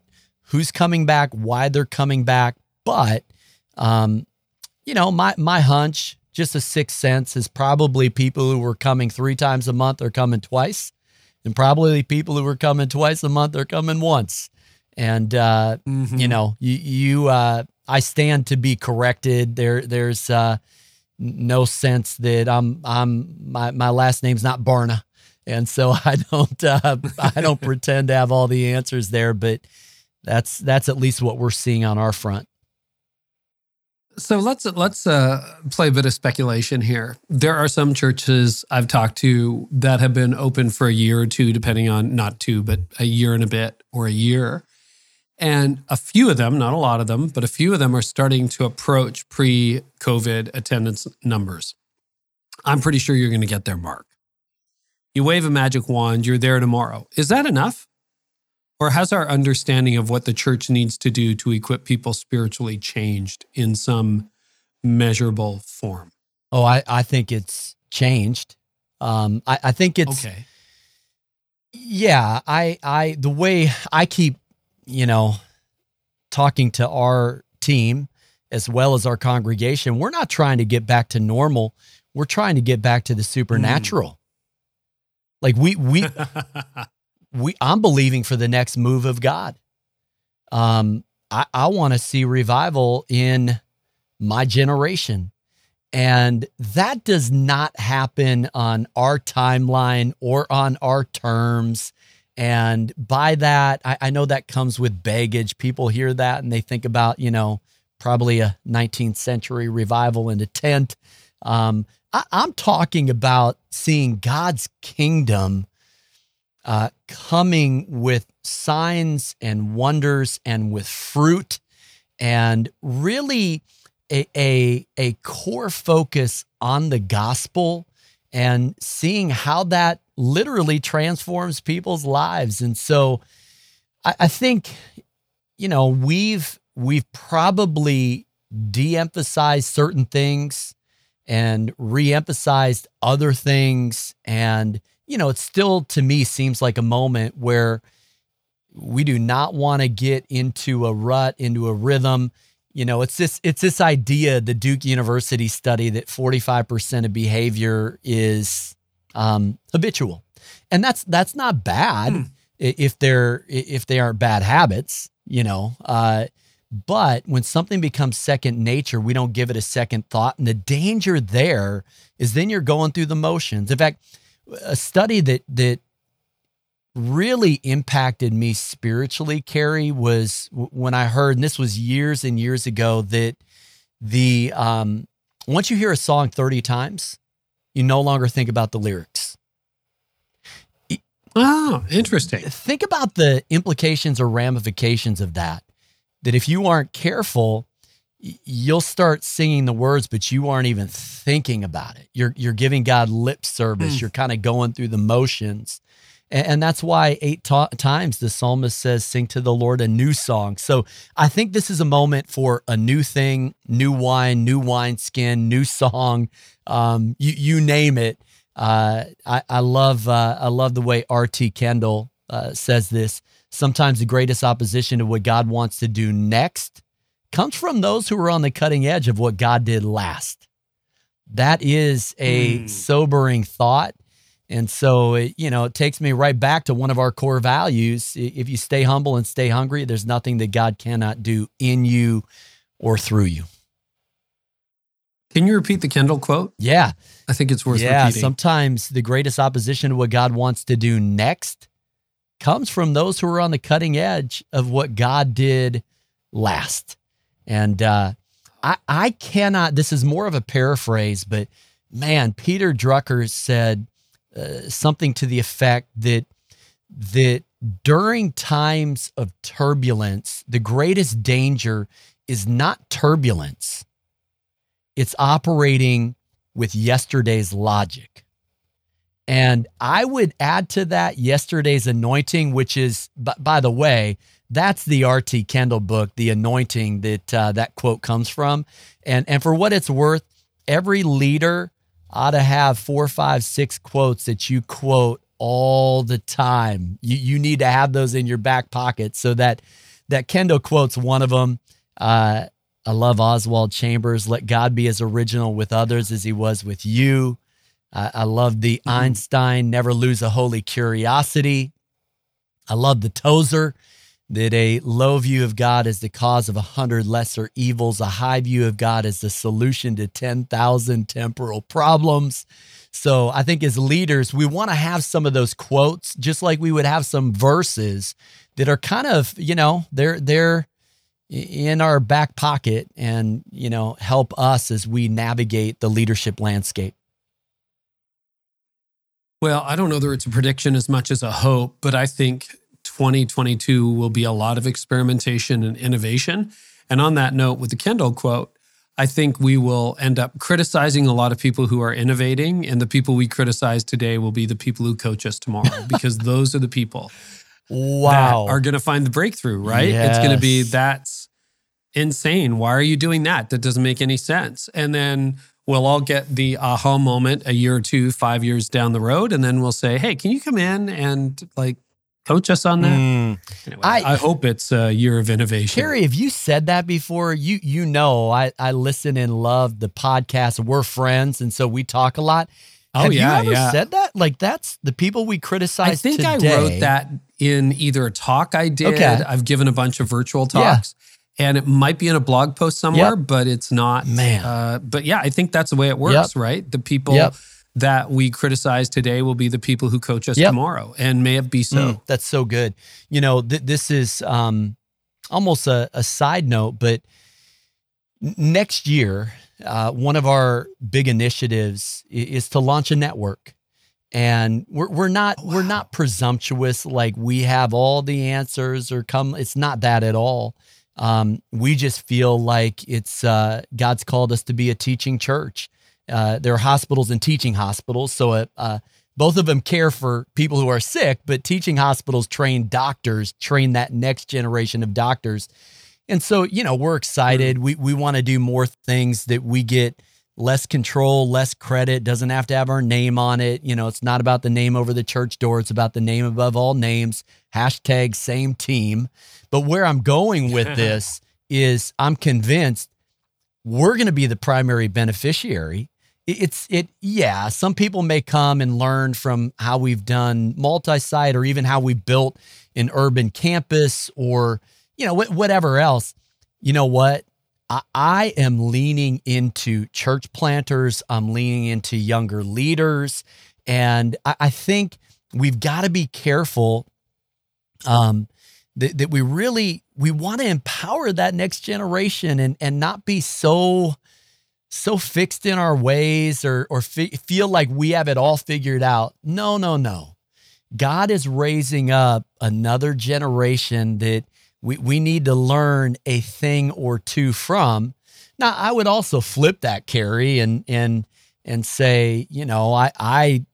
who's coming back why they're coming back but um, you know my my hunch just a sixth sense is probably people who were coming three times a month are coming twice and probably people who were coming twice a month are coming once. And uh, mm-hmm. you know, you, you uh, I stand to be corrected. There, there's uh, no sense that I'm, I'm my my last name's not Barna, and so (laughs) I don't, uh, I don't (laughs) pretend to have all the answers there. But that's that's at least what we're seeing on our front. So let's let's uh, play a bit of speculation here. There are some churches I've talked to that have been open for a year or two, depending on not two, but a year and a bit or a year. And a few of them, not a lot of them, but a few of them are starting to approach pre-COVID attendance numbers. I'm pretty sure you're going to get there, Mark. You wave a magic wand, you're there tomorrow. Is that enough? Or has our understanding of what the church needs to do to equip people spiritually changed in some measurable form? Oh, I, I think it's changed. Um, I, I think it's okay. Yeah, I I the way I keep, you know, talking to our team as well as our congregation, we're not trying to get back to normal. We're trying to get back to the supernatural. Mm. Like we we (laughs) we I'm believing for the next move of God. Um, I, I want to see revival in my generation. And that does not happen on our timeline or on our terms. And by that, I, I, know that comes with baggage. People hear that and they think about, you know, probably a 19th century revival in a tent. Um, I, I'm talking about seeing God's kingdom uh, coming with signs and wonders and with fruit and really a, a, a core focus on the gospel and seeing how that literally transforms people's lives. And so I, I think, you know, we've we've probably de-emphasized certain things and re-emphasized other things and you know, it still to me seems like a moment where we do not want to get into a rut, into a rhythm. You know, it's this it's this idea, the Duke University study that 45% of behavior is um, habitual. And that's that's not bad hmm. if they're if they aren't bad habits, you know. Uh, but when something becomes second nature, we don't give it a second thought. And the danger there is then you're going through the motions. In fact, a study that that really impacted me spiritually, Carey, was when I heard, and this was years and years ago, that the um, once you hear a song 30 times, you no longer think about the lyrics. Oh, interesting. Think about the implications or ramifications of that. That if you aren't careful, you'll start singing the words, but you aren't even thinking about it. You're you're giving God lip service. Mm. You're kind of going through the motions. And, and that's why eight ta- times the psalmist says, Sing to the Lord a new song. So I think this is a moment for a new thing, new wine, new wine skin, new song. Um, you, you name it. Uh, I, I love uh, I love the way R.T. Kendall uh, says this. Sometimes the greatest opposition to what God wants to do next comes from those who are on the cutting edge of what God did last. That is a mm. sobering thought. And so, it, you know, it takes me right back to one of our core values. If you stay humble and stay hungry, there's nothing that God cannot do in you or through you. Can you repeat the Kendall quote? Yeah. I think it's worth yeah, repeating. sometimes the greatest opposition to what God wants to do next comes from those who are on the cutting edge of what God did last. And uh, I, I cannot, this is more of a paraphrase, but man, Peter Drucker said uh, something to the effect that that during times of turbulence, the greatest danger is not turbulence. It's operating with yesterday's logic. And I would add to that yesterday's anointing, which is, by the way, that's the R.T. Kendall book, the anointing that uh, that quote comes from. And and for what it's worth, every leader ought to have four, five, six quotes that you quote all the time. You you need to have those in your back pocket so that that Kendall quotes one of them. Uh, I love Oswald Chambers. Let God be as original with others as he was with you. I, I love the mm-hmm. Einstein, never lose a holy curiosity. I love the Tozer, that a low view of God is the cause of a hundred lesser evils, a high view of God is the solution to 10,000 temporal problems. So I think as leaders, we want to have some of those quotes, just like we would have some verses that are kind of, you know, they're, they're, in our back pocket and you know help us as we navigate the leadership landscape well i don't know that it's a prediction as much as a hope but i think 2022 will be a lot of experimentation and innovation. And on that note with the kendall quote i think we will end up criticizing a lot of people who are innovating and the people we criticize today will be the people who coach us tomorrow (laughs) because those are the people wow. are going to find the breakthrough right? Yes. it's going to be that's insane. Why are you doing that? That doesn't make any sense. And then we'll all get the aha moment a year or two five years down the road and then we'll say hey can you come in and like coach us on that mm. anyway, I, I, hope it's a year of innovation Carey have you said that before you you know i i listen and love the podcast we're friends and so we talk a lot Oh Have yeah, you ever yeah. said that? Like that's the people we criticize. I think today. I wrote that in either a talk I did. Okay. I've given a bunch of virtual talks. Yeah. And it might be in a blog post somewhere, yep. but it's not. Man. Uh, but yeah, I think that's the way it works, yep. right? The people yep. That we criticize today will be the people who coach us tomorrow, and may it be so. Mm, that's so good. You know, th- this is um, almost a, a side note, but next year, uh, one of our big initiatives is to launch a network and we're, we're not wow. we're not presumptuous like we have all the answers or come it's not that at all um, we just feel like it's uh, god's called us to be a teaching church uh, there are hospitals and teaching hospitals so uh, uh both of them care for people who are sick but teaching hospitals train doctors train that next generation of doctors and so, you know, we're excited. We we want to do more things that we get less control, less credit, doesn't have to have our name on it. You know, it's not about the name over the church door, it's about the name above all names. Hashtag same team. But where I'm going with (laughs) this is I'm convinced we're going to be the primary beneficiary. It's it yeah, some people may come and learn from how we've done multi-site or even how we built an urban campus or you know, whatever else. You know what? I, I am leaning into church planters. I'm leaning into younger leaders. And I, I think we've got to be careful um, that, that we really we want to empower that next generation and and not be so so fixed in our ways or or feel like we have it all figured out. No, no, no. God is raising up another generation that we, we need to learn a thing or two from. Now, I would also flip that, Carey, and and and say, you know, I I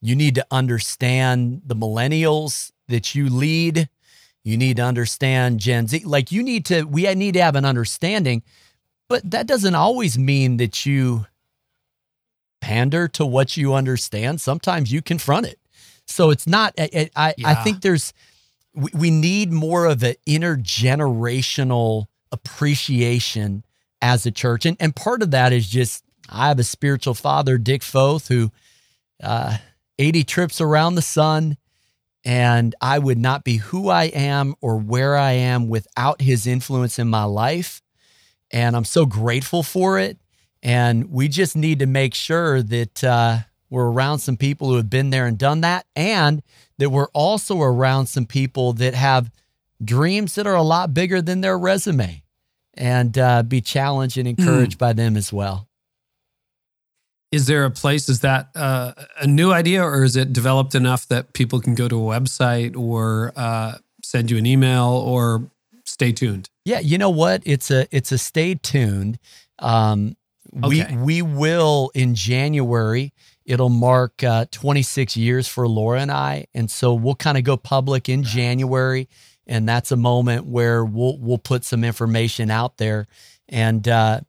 you need to understand the millennials that you lead. You need to understand Gen Z. Like you need to, we need to have an understanding, but that doesn't always mean that you pander to what you understand. Sometimes you confront it. So it's not, I, I, yeah. I think there's, we, we need more of an intergenerational appreciation as a church. And, and part of that is just, I have a spiritual father, Dick Foth, who uh, 80 trips around the sun. And I would not be who I am or where I am without his influence in my life. And I'm so grateful for it. And we just need to make sure that uh, we're around some people who have been there and done that, and that we're also around some people that have dreams that are a lot bigger than their resume and uh, be challenged and encouraged mm. by them as well. Is there a place? Is that uh, a new idea, or is it developed enough that people can go to a website or uh, send you an email or stay tuned? Yeah, you know what? It's a it's a stay tuned. Um, okay. We we will in January. It'll mark uh, 26 years for Laura and I, and so we'll kind of go public in January, and that's a moment where we'll we'll put some information out there, and uh,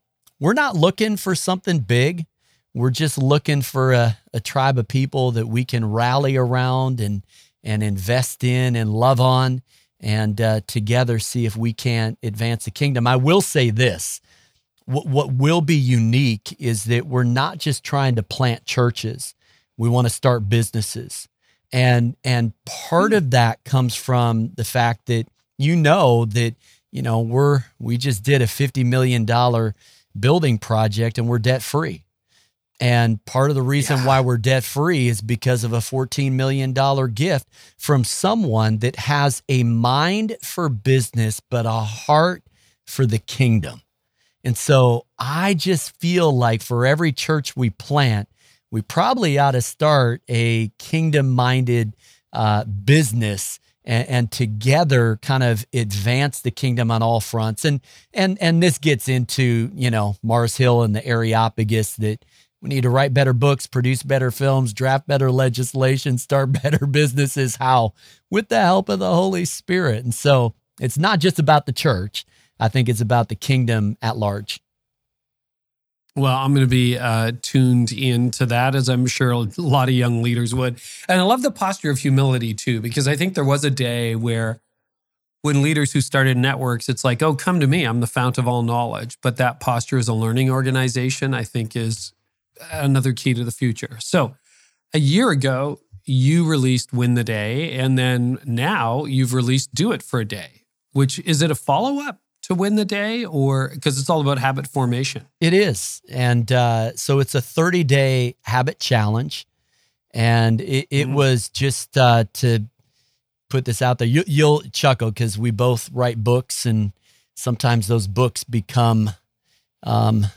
we're not looking for something big. We're just looking for a, a tribe of people that we can rally around and and invest in and love on and uh, together see if we can advance the kingdom. I will say this what, what will be unique is that we're not just trying to plant churches, we want to start businesses. And, and part of that comes from the fact that you know that you know we're we just did a 50 million dollar building project and we're debt free and part of the reason yeah. why we're debt free is because of a $14 million gift from someone that has a mind for business, but a heart for the kingdom. And so I just feel like for every church we plant, we probably ought to start a kingdom minded uh, business and, and, together kind of advance the kingdom on all fronts. And and and this gets into you know Mars Hill and the Areopagus that we need to write better books, produce better films, draft better legislation, start (laughs) better businesses. How? With the help of the Holy Spirit. And so it's not just about the church, I think it's about the kingdom at large. Well, I'm going to be uh, tuned into that, as I'm sure a lot of young leaders would. And I love the posture of humility too, because I think there was a day where when leaders who started networks, it's like, oh, come to me. I'm the fount of all knowledge. But that posture as a learning organization, I think, is another key to the future. So, a year ago, you released Win the Day, and then now you've released Do It for a Day, which is it a follow up to Win the Day or because it's all about habit formation? It is. And uh, so it's a 30 day habit challenge. And it, it mm. was just uh, to put this out there. You, you'll chuckle because we both write books, and sometimes those books become. Um,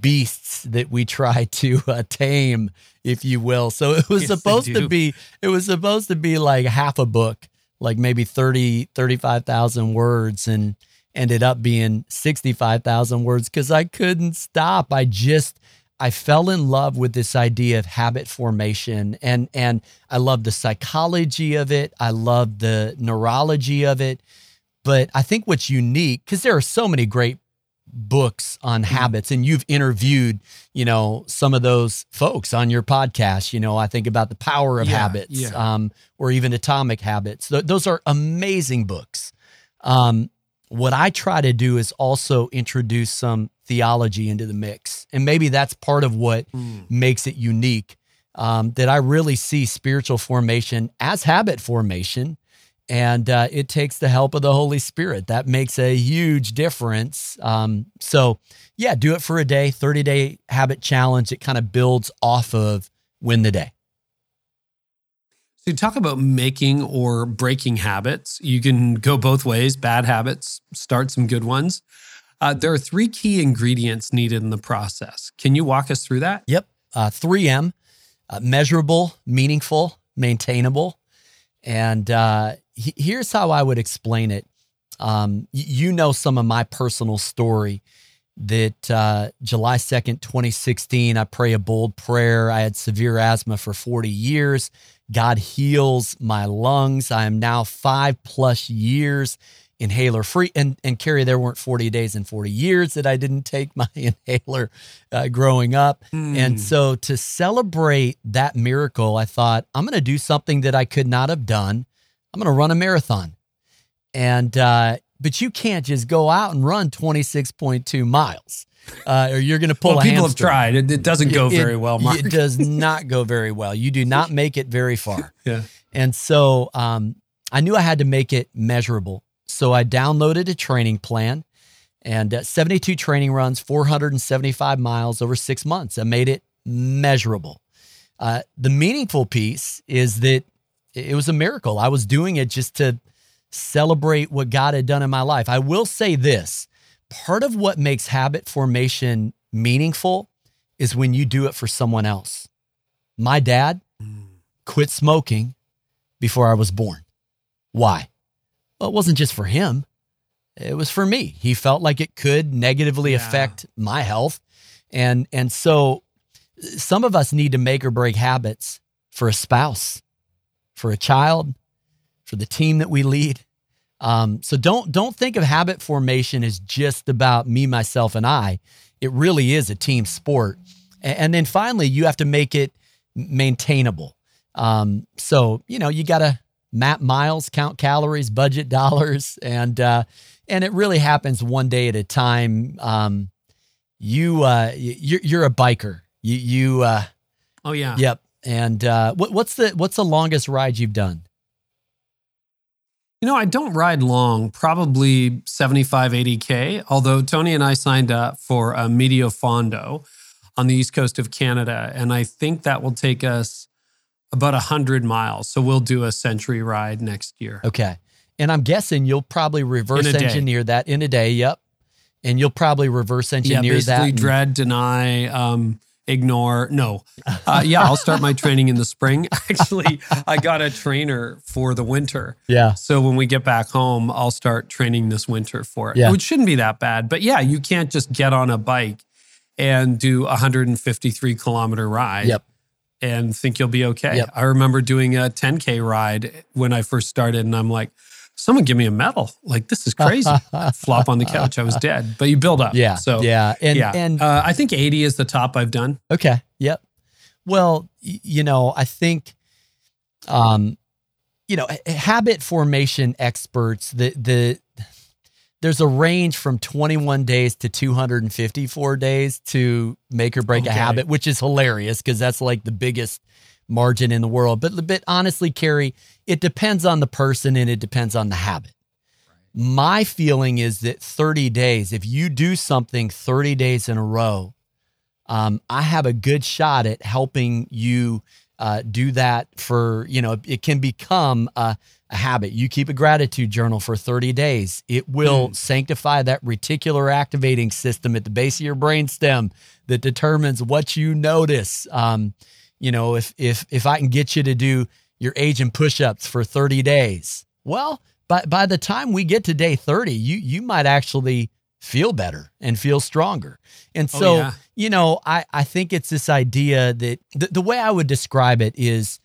beasts that we try to uh, tame, if you will. So it was yes, supposed to be, it was supposed to be like half a book, like maybe 30, 35,000 words and ended up being 65,000 words because I couldn't stop. I just, I fell in love with this idea of habit formation and, and I love the psychology of it. I love the neurology of it. But I think what's unique, because there are so many great books on mm-hmm. habits and you've interviewed you know some of those folks on your podcast you know i think about the power of yeah, habits yeah. Um, or even atomic habits Th- those are amazing books um, what i try to do is also introduce some theology into the mix and maybe that's part of what mm. makes it unique um, that i really see spiritual formation as habit formation and uh, it takes the help of the Holy Spirit. That makes a huge difference. Um, so, yeah, do it for a day, 30 day habit challenge. It kind of builds off of win the day. So, you talk about making or breaking habits. You can go both ways bad habits, start some good ones. Uh, there are three key ingredients needed in the process. Can you walk us through that? Yep. Uh, 3M uh, measurable, meaningful, maintainable. And here's how I would explain it. Um, you know some of my personal story that uh, July 2nd, 2016, I pray a bold prayer. I had severe asthma for 40 years. God heals my lungs. I am now five plus years inhaler free. And, and Carey, there weren't 40 days and 40 years that I didn't take my (laughs) inhaler uh, growing up. Mm. And so to celebrate that miracle, I thought, I'm going to do something that I could not have done I'm going to run a marathon. And, uh, but you can't just go out and run 26.2 miles. Uh, or you're going to pull well, people hamster. have tried. It, it doesn't go it, very well, Mark. It does (laughs) not go very well. You do not make it very far. (laughs) yeah. And so um, I knew I had to make it measurable. So I downloaded a training plan and uh, 72 training runs, 475 miles over six months. I made it measurable. Uh, the meaningful piece is that it was a miracle. I was doing it just to celebrate what God had done in my life. I will say this part of what makes habit formation meaningful is when you do it for someone else. My dad quit smoking before I was born. Why? Well, it wasn't just for him, it was for me. He felt like it could negatively Yeah. affect my health. And, and so some of us need to make or break habits for a spouse, for a child, for the team that we lead. Um, so don't don't think of habit formation as just about me, myself, and I. It really is a team sport. A- And, then finally, you have to make it maintainable. Um, so you know you got to map miles, count calories, budget dollars, and uh, and it really happens one day at a time. Um, you uh, you're, you're a biker. You you uh, Oh yeah. yep. And uh, what, what's the what's the longest ride you've done? You know, I don't ride long, probably 75, 80K, although Tony and I signed up for a Medio Fondo on the east coast of Canada. And I think that will take us about 100 miles. So we'll do a century ride next year. Okay. And I'm guessing you'll probably reverse engineer that in a day. Yep. And you'll probably reverse Yeah, engineer that. basically dread, deny, um, ignore. No. Uh, yeah, I'll start my training in the spring. (laughs) Actually, I got a trainer for the winter. yeah. So when we get back home, I'll start training this winter for it, Yeah. which shouldn't be that bad. But yeah, you can't just get on a bike and do a 153 kilometer ride Yep. and think you'll be okay. Yep. I remember doing a 10K ride when I first started, and I'm like, someone give me a medal. Like, this is crazy. (laughs) Flop on the couch. I was dead. But you build up. Yeah. So, yeah. And yeah. and uh, I think 80 is the top I've done. Okay. Yep. Well, you know, I think, um, you know, habit formation experts, the the there's a range from 21 days to 254 days to make or break a habit, which is hilarious because that's like the biggest margin in the world. But but honestly, Carey, it depends on the person and it depends on the habit. My feeling is that 30 days, if you do something 30 days in a row, um, I have a good shot at helping you uh, do that for, you know, it can become a, a habit. You keep a gratitude journal for 30 days. It will sanctify that reticular activating system at the base of your brainstem that determines what you notice. Um, you know, if if if I can get you to do your age and push-ups for 30 days, well, by by the time we get to day 30, you you might actually feel better and feel stronger. And Oh, so, yeah. you know, I I think it's this idea that the, the way I would describe it is,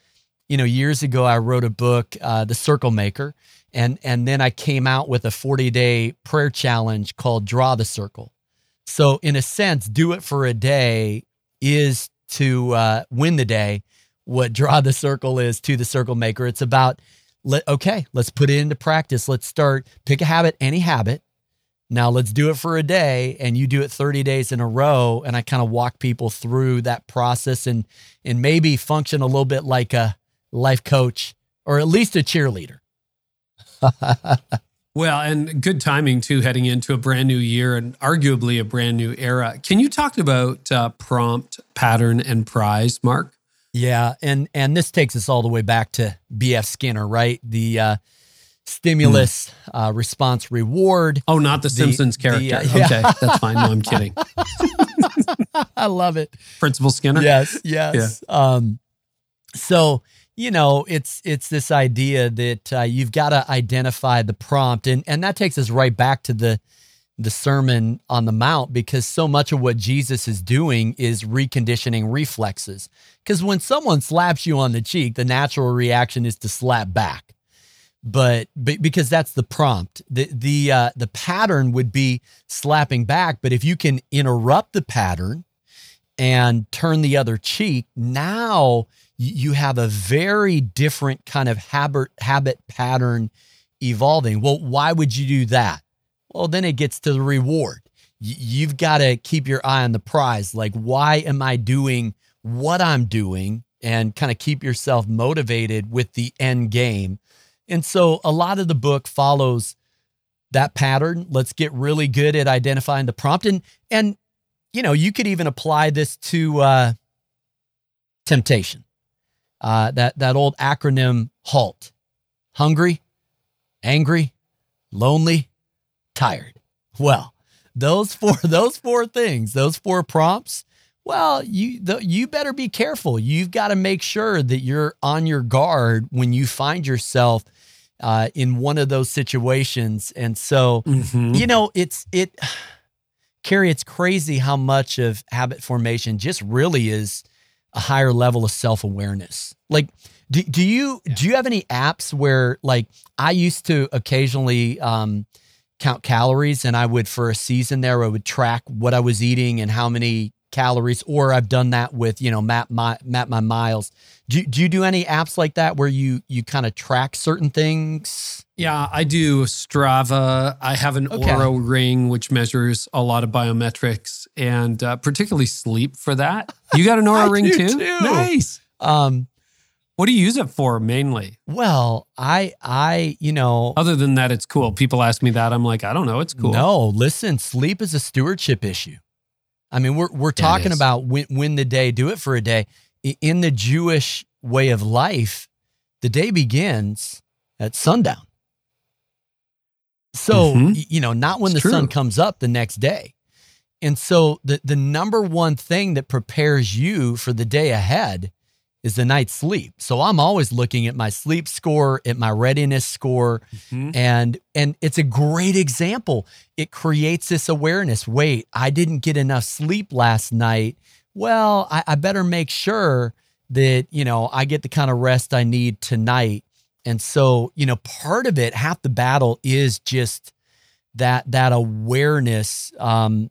you know, years ago I wrote a book, uh, The Circle Maker, and and then I came out with a 40 day prayer challenge called Draw the Circle. So in a sense, do it for a day is to uh, win the day. What draw the circle is to the circle maker. It's about let okay, let's put it into practice. Let's start pick a habit, any habit. Now let's do it for a day, and you do it 30 days in a row. And I kind of walk people through that process and and maybe function a little bit like a life coach or at least a cheerleader. (laughs) Well, and good timing too, heading into a brand new year and arguably a brand new era. Can you talk about uh, prompt, pattern, and prize, Mark? Yeah, and and this takes us all the way back to B.F. Skinner, right? The uh, stimulus, uh, response, reward. Oh, not the, The- Simpsons the, character. uh, (laughs) yeah. Okay, that's fine. No, I'm kidding. (laughs) I love it. Principal Skinner. Yes, yes. Um, so you know, it's it's this idea that uh, you've got to identify the prompt, and and that takes us right back to the the Sermon on the Mount because so much of what Jesus is doing is reconditioning reflexes. Because when someone slaps you on the cheek, the natural reaction is to slap back. But, but because that's the prompt, the the uh, the pattern would be slapping back. But if you can interrupt the pattern and turn the other cheek, now you have a very different kind of habit habit pattern evolving. Well, why would you do that? Well, then it gets to the reward. You've got to keep your eye on the prize. Like, why am I doing what I'm doing? And kind of keep yourself motivated with the end game. And so a lot of the book follows that pattern. Let's get really good at identifying the prompt. And, and you know, you could even apply this to uh, temptation. Uh, that, that old acronym HALT hungry, angry, lonely, tired. Well, those four (laughs) those four things, those four prompts, well, you the, you better be careful. You've got to make sure that you're on your guard when you find yourself uh, in one of those situations. And so, Mhm. you know, it's it, (sighs) Carey. It's crazy how much of habit formation just really is a higher level of self awareness. Like, do, do you do you have any apps where like I used to occasionally um, count calories, and I would for a season there I would track what I was eating and how many calories, or I've done that with you know map my map my miles. Do, do you do any apps like that where you you kind of track certain things? Yeah, I do Strava. I have an Okay. Oura ring, which measures a lot of biometrics and uh, particularly sleep for that. You got an Oura (laughs) I ring do too? too. Nice. Um, What do you use it for mainly? well, I I you know Other than that, it's cool. People ask me that. I'm like, I don't know. It's cool. No, listen, sleep is a stewardship issue. I mean, we're we're talking about win, win the day, do it for a day. In the Jewish way of life, the day begins at sundown. So, Mhm. you know, not when It's the sun comes up the next day. And so the the number one thing that prepares you for the day ahead is the night's sleep. So I'm always looking at my sleep score, at my readiness score, Mhm. and and it's a great example. It creates this awareness. Wait i didn't get enough sleep last night. Well I, I better make sure that you know i get the kind of rest i need tonight. And so you know part of it half the battle is just that that awareness um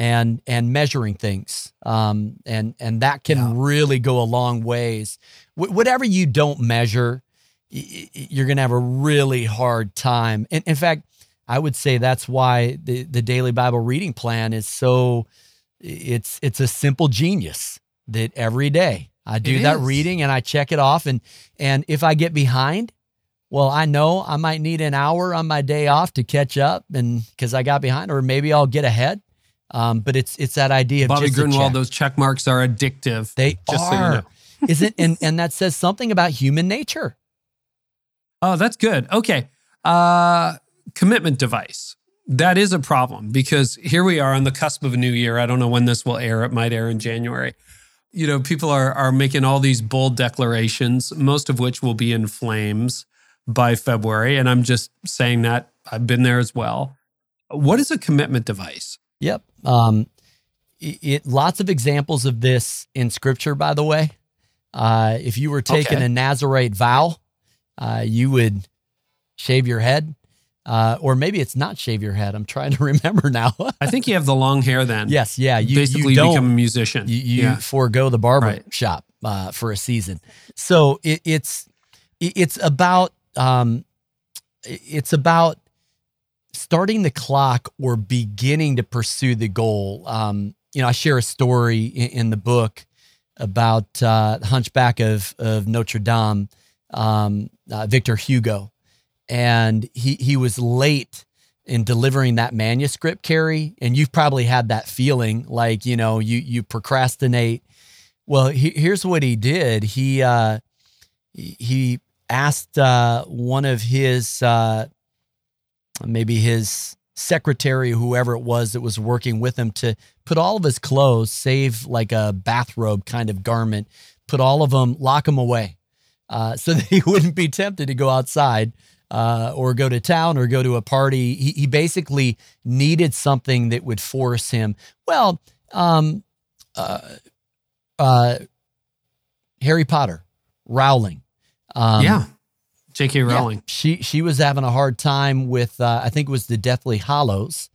and and measuring things um and and that can Yeah. really go a long ways Wh- whatever you don't measure y- y- you're to have a really hard time. And in fact, I would say that's why the, the daily Bible reading plan is so it's it's a simple genius that every day I do It that is. reading and I check it off and and if I get behind, well, I know I might need an hour on my day off to catch up and cuz I got behind or maybe I'll get ahead. Um, but it's it's that idea of Bobby just Gruenewald, those check marks are addictive. they just so you are. know. (laughs) Isn't and (laughs) and that says something about human nature. Oh, that's good. Okay. Uh, commitment device. That is a problem because here we are on the cusp of a new year. I don't know when this will air. It might air in January. You know, people are are making all these bold declarations, most of which will be in flames by February. And I'm just saying that I've been there as well. What is a commitment device? Yep. Um, it, it lots of examples of this in scripture, by the way. Uh, if you were taking Okay. a Nazarite vow, uh, you would shave your head, uh, or maybe it's not shave your head. I'm trying to (laughs) remember now. I think you have the long hair then. yes, yeah. You, Basically you don't become a musician. you, you yeah. forego the barber Right. shop uh, for a season. So it, it's it- it's about um, it- it's about starting the clock or beginning to pursue the goal. Um, you know, I share a story in, in the book about uh, Hunchback of of Notre Dame, um, uh, Victor Hugo, and he he was late in delivering that manuscript, Carey, and you've probably had that feeling like you know you you procrastinate. Well, he, here's what he did. He uh, he- he asked uh, one of his uh, maybe his secretary, whoever it was that was working with him, to put all of his clothes, save like a bathrobe kind of garment, put all of them, lock them away, uh, so (laughs) that he wouldn't be tempted to go outside uh, or go to town or go to a party. He, he basically needed something that would force him. Well, um, uh, uh, Harry Potter, Rowling. Um, yeah. J.K. yeah, Rowling. she she was having a hard time with uh, I think it was the Deathly Hallows,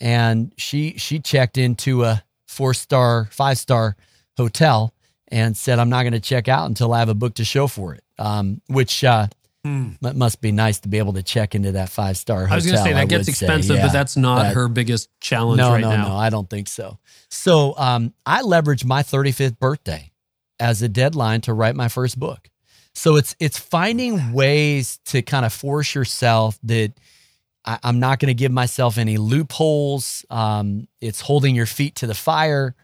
and she she checked into a four star five star hotel and said I'm not going to check out until I have a book to show for it. Um, which uh, Hmm. must be nice to be able to check into that five star hotel. I was going to say that gets would say. expensive, Yeah. but that's not her biggest challenge no, right no, now. no. I don't think so. So um, I leveraged my 35th birthday as a deadline to write my first book. So it's it's finding ways to kind of force yourself that I, am not going to give myself any loopholes. Um, it's holding your feet to the fire.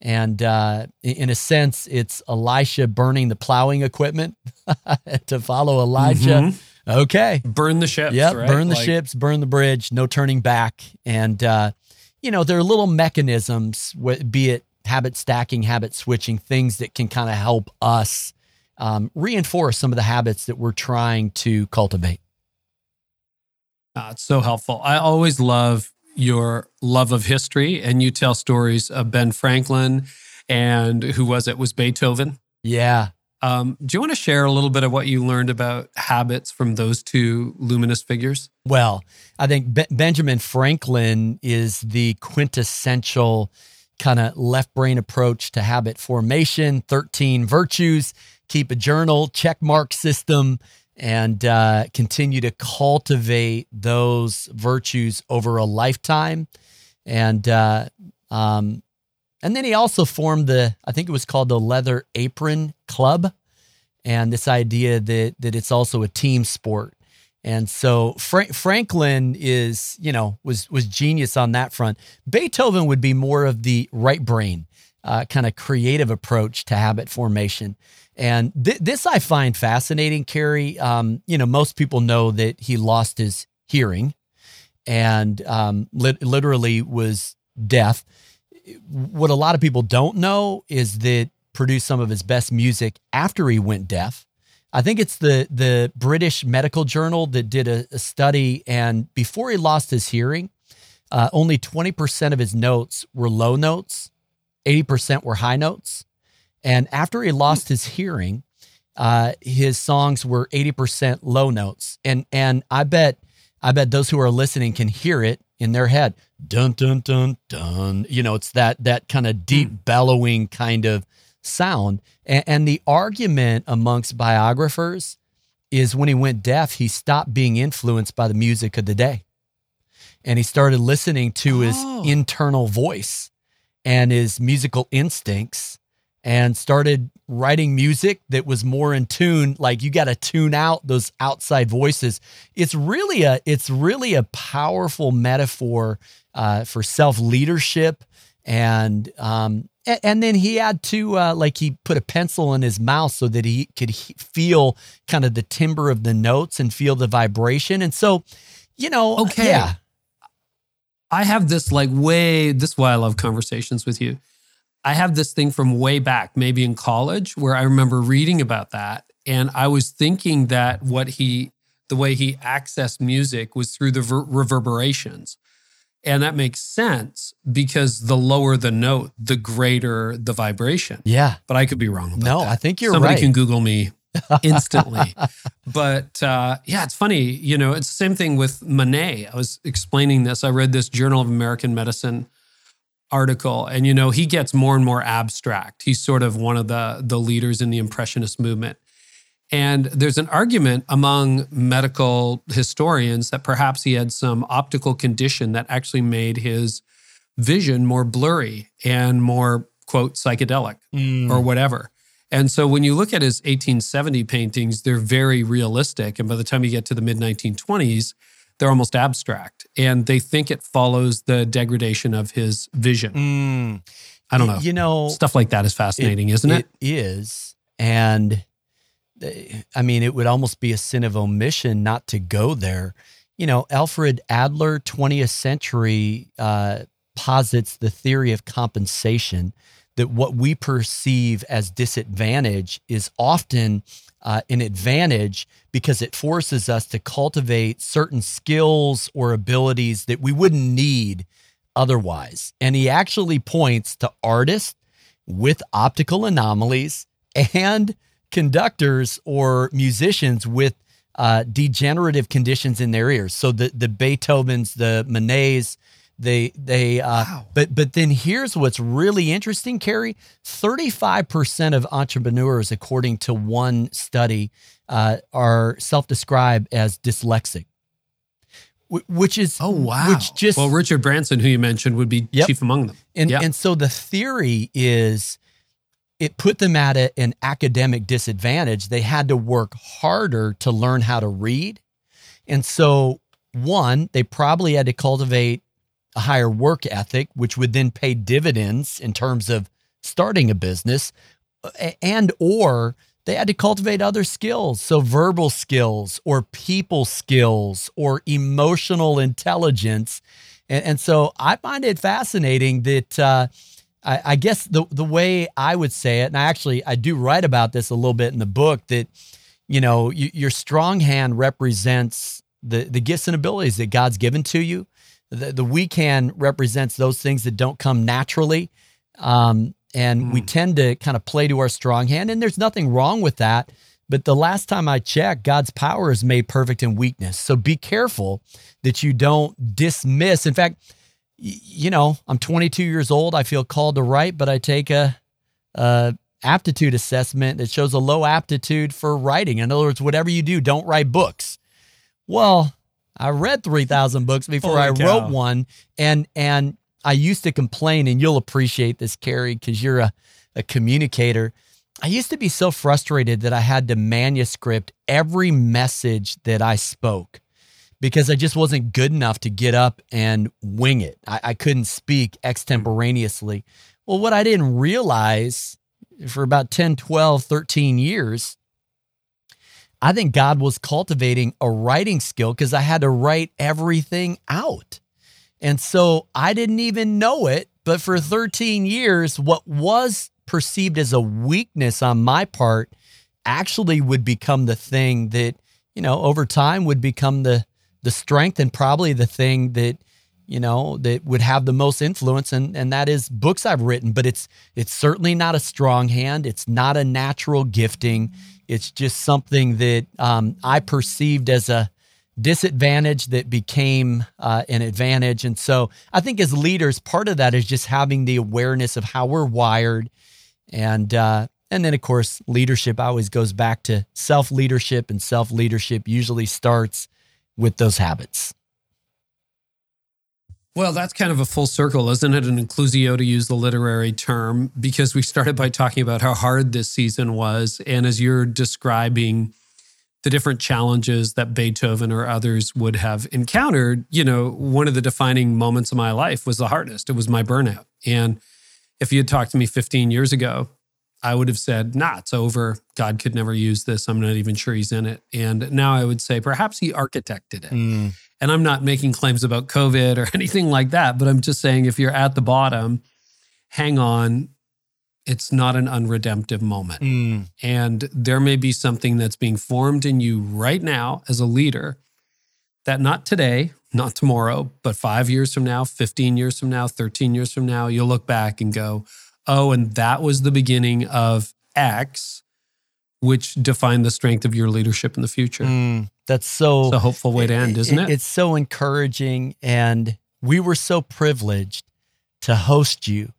And uh, in a sense, it's Elisha burning the plowing equipment (laughs) to follow Elijah. Mm-hmm. Okay. Burn the ships. Yep. Right? Burn the like- ships, burn the bridge, no turning back. And, uh, you know, there are little mechanisms, be it habit stacking, habit switching, things that can kind of help us um, reinforce some of the habits that we're trying to cultivate. Uh, it's so helpful. I always love your love of history, and you tell stories of Ben Franklin and who was it? Was Beethoven? Yeah. Um, do you want to share a little bit of what you learned about habits from those two luminous figures? Well, I think Be- Benjamin Franklin is the quintessential kind of left brain approach to habit formation 13 virtues, keep a journal, check mark system, and uh, continue to cultivate those virtues over a lifetime. And uh, um, and then he also formed the I think it was called the Leather Apron Club, and this idea that that it's also a team sport. And so Fra- Franklin is, you know, was was genius on that front. Beethoven would be more of the right brain, uh, kind of creative approach to habit formation. And th- this I find fascinating, Carey. Um, you know, most people know that he lost his hearing and um, li- literally was deaf. What a lot of people don't know is that produced some of his best music after he went deaf. I think it's the the British Medical Journal that did a, a study, and before he lost his hearing, uh, only twenty percent of his notes were low notes, eighty percent were high notes. And after he lost his hearing, uh, his songs were 80% low notes. And and I bet I bet those who are listening can hear it in their head. Dun dun dun dun. You know, it's that that kind of deep hmm. bellowing kind of sound. And, and the argument amongst biographers is when he went deaf, he stopped being influenced by the music of the day. And he started listening to his oh. internal voice and his musical instincts and started writing music that was more in tune like you got to tune out those outside voices. It's really a it's really a powerful metaphor uh, for self leadership and um and, then he had to uh, like he put a pencil in his mouth so that he could he feel kind of the timbre of the notes and feel the vibration. And so you know okay. yeah i have this like way this is why i love conversations with you I have this thing from way back, maybe in college, where I remember reading about that. And I was thinking that what he, the way he accessed music was through the ver- reverberations. And that makes sense because the lower the note, the greater the vibration. Yeah. But I could be wrong no, that. No, I think you're Somebody right. can Google me (laughs) instantly. but uh, yeah, it's funny. You know, it's the same thing with Monet. I was explaining this. I read this Journal of American Medicine article and you know he gets more and more abstract he's sort of one of the the leaders in the impressionist movement and there's an argument among medical historians that perhaps he had some optical condition that actually made his vision more blurry and more quote psychedelic mm. or whatever and so when you look at his 1870 paintings they're very realistic and by the time you get to the mid 1920s they're almost abstract and they think it follows the degradation of his vision. Mm. I don't know. You know, stuff like that is fascinating, is not it? It is. And I mean, it would almost be a sin of omission not to go there. You know, Alfred Adler, 20th century, uh, posits the theory of compensation that what we perceive as disadvantage is often uh, an advantage because it forces us to cultivate certain skills or abilities that we wouldn't need otherwise. And he actually points to artists with optical anomalies and conductors or musicians with uh, degenerative conditions in their ears. So the the Beethovens, the Monets, they they uh, wow. but but then here's what's really interesting, Carey. 35% of entrepreneurs, according to one study, uh, are self-described as dyslexic. Which is oh wow! Which just well, Richard Branson, who you mentioned, would be yep. chief among them. And yep. and so the theory is, it put them at a, an academic disadvantage. They had to work harder to learn how to read, and so one, they probably had to cultivate a higher work ethic, which would then pay dividends in terms of starting a business, and or they had to cultivate other skills, so verbal skills or people skills or emotional intelligence. And, and so I find it fascinating that uh, I, I guess the the way I would say it, and I actually I do write about this a little bit in the book that you know you, your strong hand represents the the gifts and abilities that God's given to you. The, the weak hand represents those things that don't come naturally. Um, and mm. we tend to kind of play to our strong hand, and there's nothing wrong with that. But the last time I checked, God's power is made perfect in weakness. So be careful that you don't dismiss. In fact, you know, I'm 22 years old. I feel called to write, but I take a, a aptitude assessment that shows a low aptitude for writing. In other words, whatever you do, don't write books. Well, I read 3,000 books before Holy I cow. wrote one. And, and I used to complain, and you'll appreciate this, Carey, because you're a, a communicator. I used to be so frustrated that I had to manuscript every message that I spoke because I just wasn't good enough to get up and wing it. I, I couldn't speak extemporaneously. Well, what I didn't realize for about 10, 12, 13 years, I think God was cultivating a writing skill because I had to write everything out. And so I didn't even know it. But for 13 years, what was perceived as a weakness on my part actually would become the thing that, you know, over time would become the the strength and probably the thing that you know that would have the most influence and and that is books I've written but it's it's certainly not a strong hand it's not a natural gifting it's just something that um, I perceived as a disadvantage that became uh, an advantage and so I think as leaders part of that is just having the awareness of how we're wired and uh, and then of course leadership always goes back to self leadership and self leadership usually starts with those habits. Well, that's kind of a full circle, isn't it? An inclusio to use the literary term, because we started by talking about how hard this season was. And as you're describing the different challenges that Beethoven or others would have encountered, you know, one of the defining moments of my life was the hardest. It was my burnout. And if you had talked to me 15 years ago, I would have said, nah, it's over. God could never use this. I'm not even sure he's in it. And now I would say, perhaps he architected it. Mm. And I'm not making claims about COVID or (laughs) anything like that, but I'm just saying if you're at the bottom, hang on. It's not an unredemptive moment. Mm. And there may be something that's being formed in you right now as a leader that not today, not tomorrow, but five years from now, 15 years from now, 13 years from now, you'll look back and go, oh, and that was the beginning of X, which defined the strength of your leadership in the future. Mm, that's so it's a hopeful way to end, isn't it, it? It's so encouraging. And we were so privileged to host you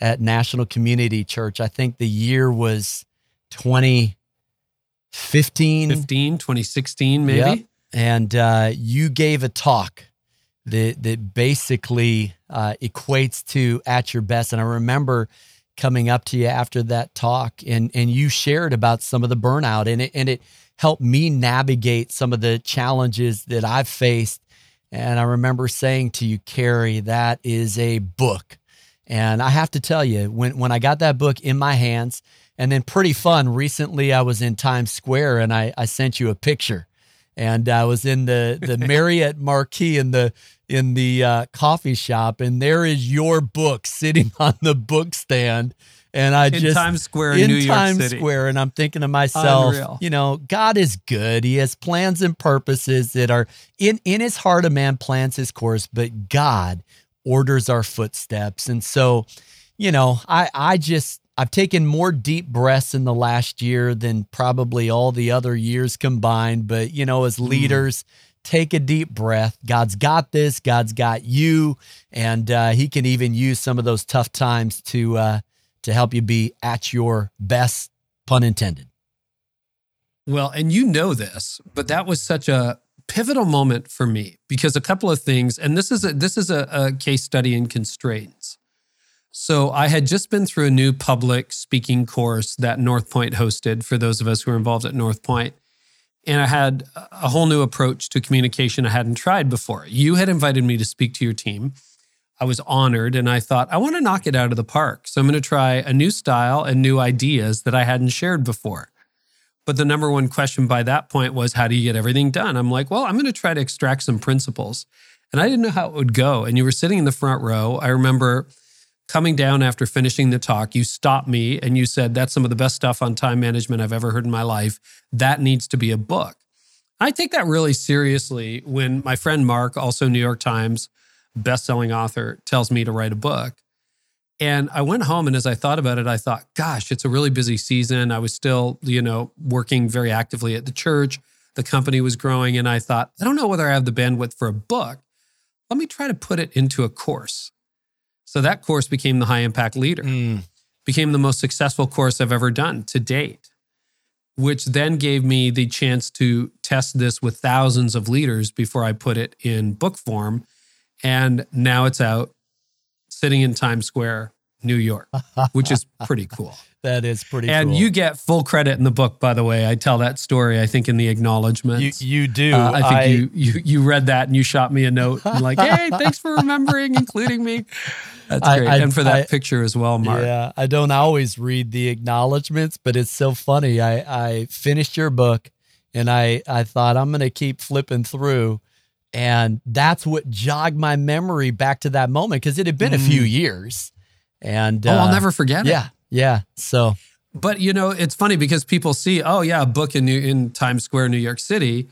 at National Community Church. I think the year was 2015. 15, 2016, maybe. Yep. And uh, you gave a talk that that basically uh, equates to at your best. And I remember coming up to you after that talk, and and you shared about some of the burnout, and it and it helped me navigate some of the challenges that I've faced. And I remember saying to you, Carey, that is a book. And I have to tell you, when when I got that book in my hands, and then pretty fun. Recently, I was in Times Square, and I I sent you a picture and I was in the (laughs) the Marriott Marquis in the in the uh, coffee shop, and there is your book sitting (laughs) on the book stand. And I in just Times Square, in New Times York City. Square, and I'm thinking to myself, Unreal. you know, God is good. He has plans and purposes that are in in His heart. A man plans his course, but God orders our footsteps. And so, you know, I I just I've taken more deep breaths in the last year than probably all the other years combined. But, you know, as hmm. leaders, mm. take a deep breath. God's got this, God's got you. And uh, He can even use some of those tough times to, uh, to help you be at your best, pun intended. Well, and you know this, but that was such a pivotal moment for me because a couple of things, and this is a, this is a, a case study in constraints. So I had just been through a new public speaking course that North Point hosted for those of us who are involved at North Point. and I had a whole new approach to communication I hadn't tried before. You had invited me to speak to your team. I was honored and I thought, I want to knock it out of the park. So I'm going to try a new style and new ideas that I hadn't shared before. But the number one question by that point was, how do you get everything done? I'm like, well, I'm going to try to extract some principles. And I didn't know how it would go. And you were sitting in the front row. I remember coming down after finishing the talk, you stopped me and you said, That's some of the best stuff on time management I've ever heard in my life. That needs to be a book. I take that really seriously when my friend Mark, also New York Times best-selling author, tells me to write a book. And I went home and as I thought about it, I thought, gosh, it's a really busy season. I was still, you know, working very actively at the church. The company was growing. And I thought, I don't know whether I have the bandwidth for a book. Let me try to put it into a course. So that course became the high impact leader, mm. became the most successful course I've ever done to date, which then gave me the chance to test this with thousands of leaders before I put it in book form. And now it's out sitting in Times Square, New York, which is pretty cool. (laughs) That is pretty cool. and cool. you get full credit in the book, by the way. I tell that story, I think, in the acknowledgments. You, you do. Uh, I think I, you, you you read that and you shot me a note and like, (laughs) hey, thanks for remembering, including me. That's great. I, and for that picture as well, Mark. Yeah, I don't always read the acknowledgments, but it's so funny. I, I finished your book and I, I thought I'm going to keep flipping through. And that's what jogged my memory back to that moment because it had been mm. a few mm. years. And oh, uh, I'll never forget yeah, it. Yeah. So, but you know, it's funny because people see, oh yeah, a book in New, in Times Square, New York City.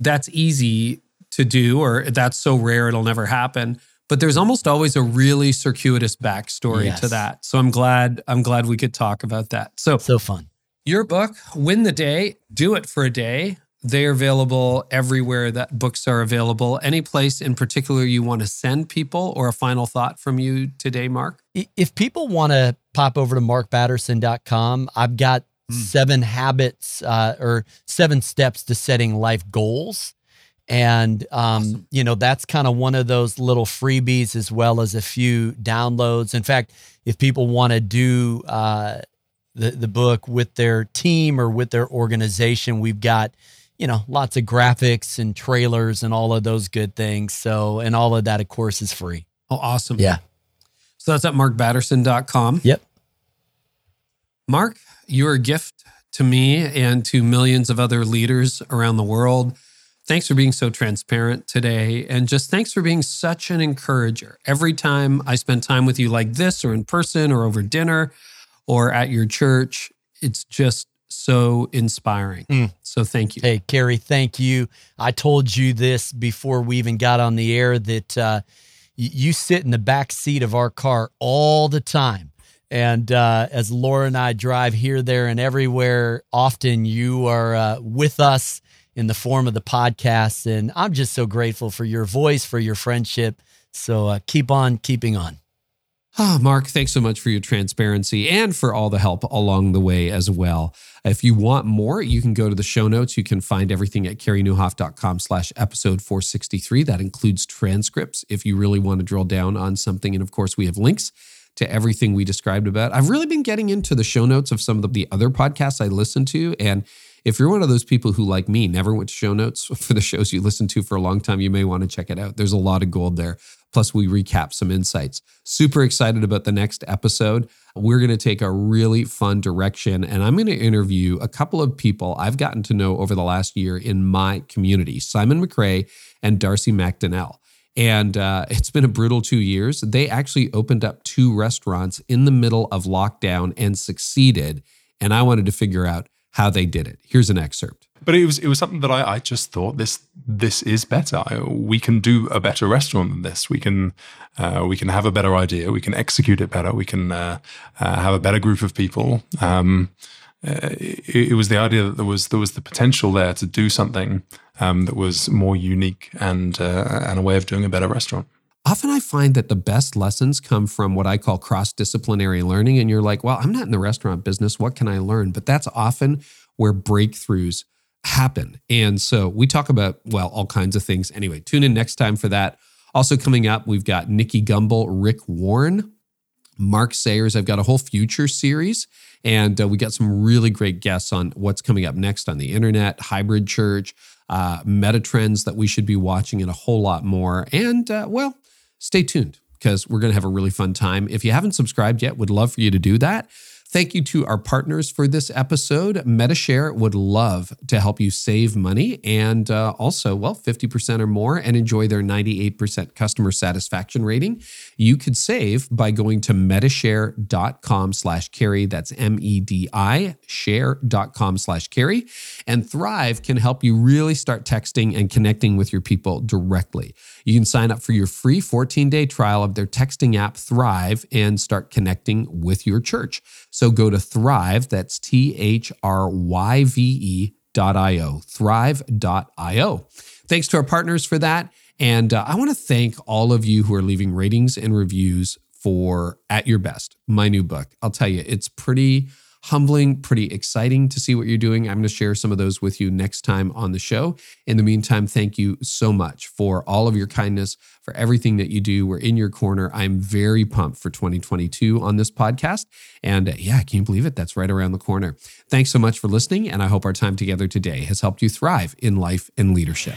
That's easy to do, or that's so rare it'll never happen. But there's almost always a really circuitous backstory yes. to that. So I'm glad I'm glad we could talk about that. So so fun. Your book, Win the Day, Do It for a Day. They're available everywhere that books are available. Any place in particular you want to send people or a final thought from you today, Mark? If people want to pop over to markbatterson.com, I've got mm. seven habits uh, or seven steps to setting life goals. And, um, awesome. you know, that's kind of one of those little freebies as well as a few downloads. In fact, if people want to do uh, the, the book with their team or with their organization, we've got you know, lots of graphics and trailers and all of those good things. So, and all of that, of course, is free. Oh, awesome. Yeah. So that's at markbatterson.com. Yep. Mark, you're a gift to me and to millions of other leaders around the world. Thanks for being so transparent today. And just thanks for being such an encourager. Every time I spend time with you like this, or in person, or over dinner, or at your church, it's just so inspiring. Mm. So thank you. Hey, Carey, thank you. I told you this before we even got on the air that uh, you sit in the back seat of our car all the time. And uh, as Laura and I drive here, there, and everywhere, often you are uh, with us in the form of the podcast. And I'm just so grateful for your voice, for your friendship. So uh, keep on keeping on. Oh, Mark, thanks so much for your transparency and for all the help along the way as well. If you want more, you can go to the show notes. You can find everything at careynieuwhof.com slash episode 463. That includes transcripts if you really want to drill down on something. And of course, we have links to everything we described about. I've really been getting into the show notes of some of the other podcasts I listen to. And if you're one of those people who, like me, never went to show notes (laughs) for the shows you listen to for a long time, you may want to check it out. There's a lot of gold there. Plus, we recap some insights. Super excited about the next episode. We're going to take a really fun direction, and I'm going to interview a couple of people I've gotten to know over the last year in my community Simon McRae and Darcy McDonnell. And uh, (laughs) it's been a brutal two years. They actually opened up two restaurants in the middle of lockdown and succeeded. And I wanted to figure out how they did it. Here's an excerpt. But it was it was something that I, I just thought this this is better. We can do a better restaurant than this. We can uh, we can have a better idea. We can execute it better. We can uh, uh, have a better group of people. Um, uh, it, it, was the idea that there was there was the potential there to do something um, that was more unique and uh, and a way of doing a better restaurant often I find that the best lessons come from what I call cross disciplinary learning. And you're like, well, I'm not in the restaurant business. What can I learn? But that's often where breakthroughs happen. And so we talk about, well, all kinds of things. Anyway, tune in next time for that. Also, coming up, we've got Nicky Gumbel, Rick Warren, Mark Sayers. I've got a whole future series, and uh, we got some really great guests on what's coming up next on the internet, hybrid church, uh, meta trends that we should be watching, and a whole lot more. And uh, well, stay tuned because we're going to have a really fun time. If you haven't subscribed yet, would love for you to do that. Thank you to our partners for this episode. Medi-Share would love to help you save money and uh, also, well, 50% or more and enjoy their 98% customer satisfaction rating. You could save by going to medishare.com slash carey. That's M-E-D-I share.com slash carey. And Thryve can help you really start texting and connecting with your people directly. You can sign up for your free 14-day trial of their texting app Thryve and start connecting with your church. So go to Thryve, that's T H R Y V E dot I-O, thryve.io. Thanks to our partners for that. And uh, I want to thank all of you who are leaving ratings and reviews for At Your Best, my new book. I'll tell you, it's pretty humbling, pretty exciting to see what you're doing. I'm going to share some of those with you next time on the show. In the meantime, thank you so much for all of your kindness, for everything that you do. We're in your corner. I'm very pumped for 2022 on this podcast. And uh, yeah, I can't believe it. That's right around the corner. Thanks so much for listening. And I hope our time together today has helped you thrive in life and leadership.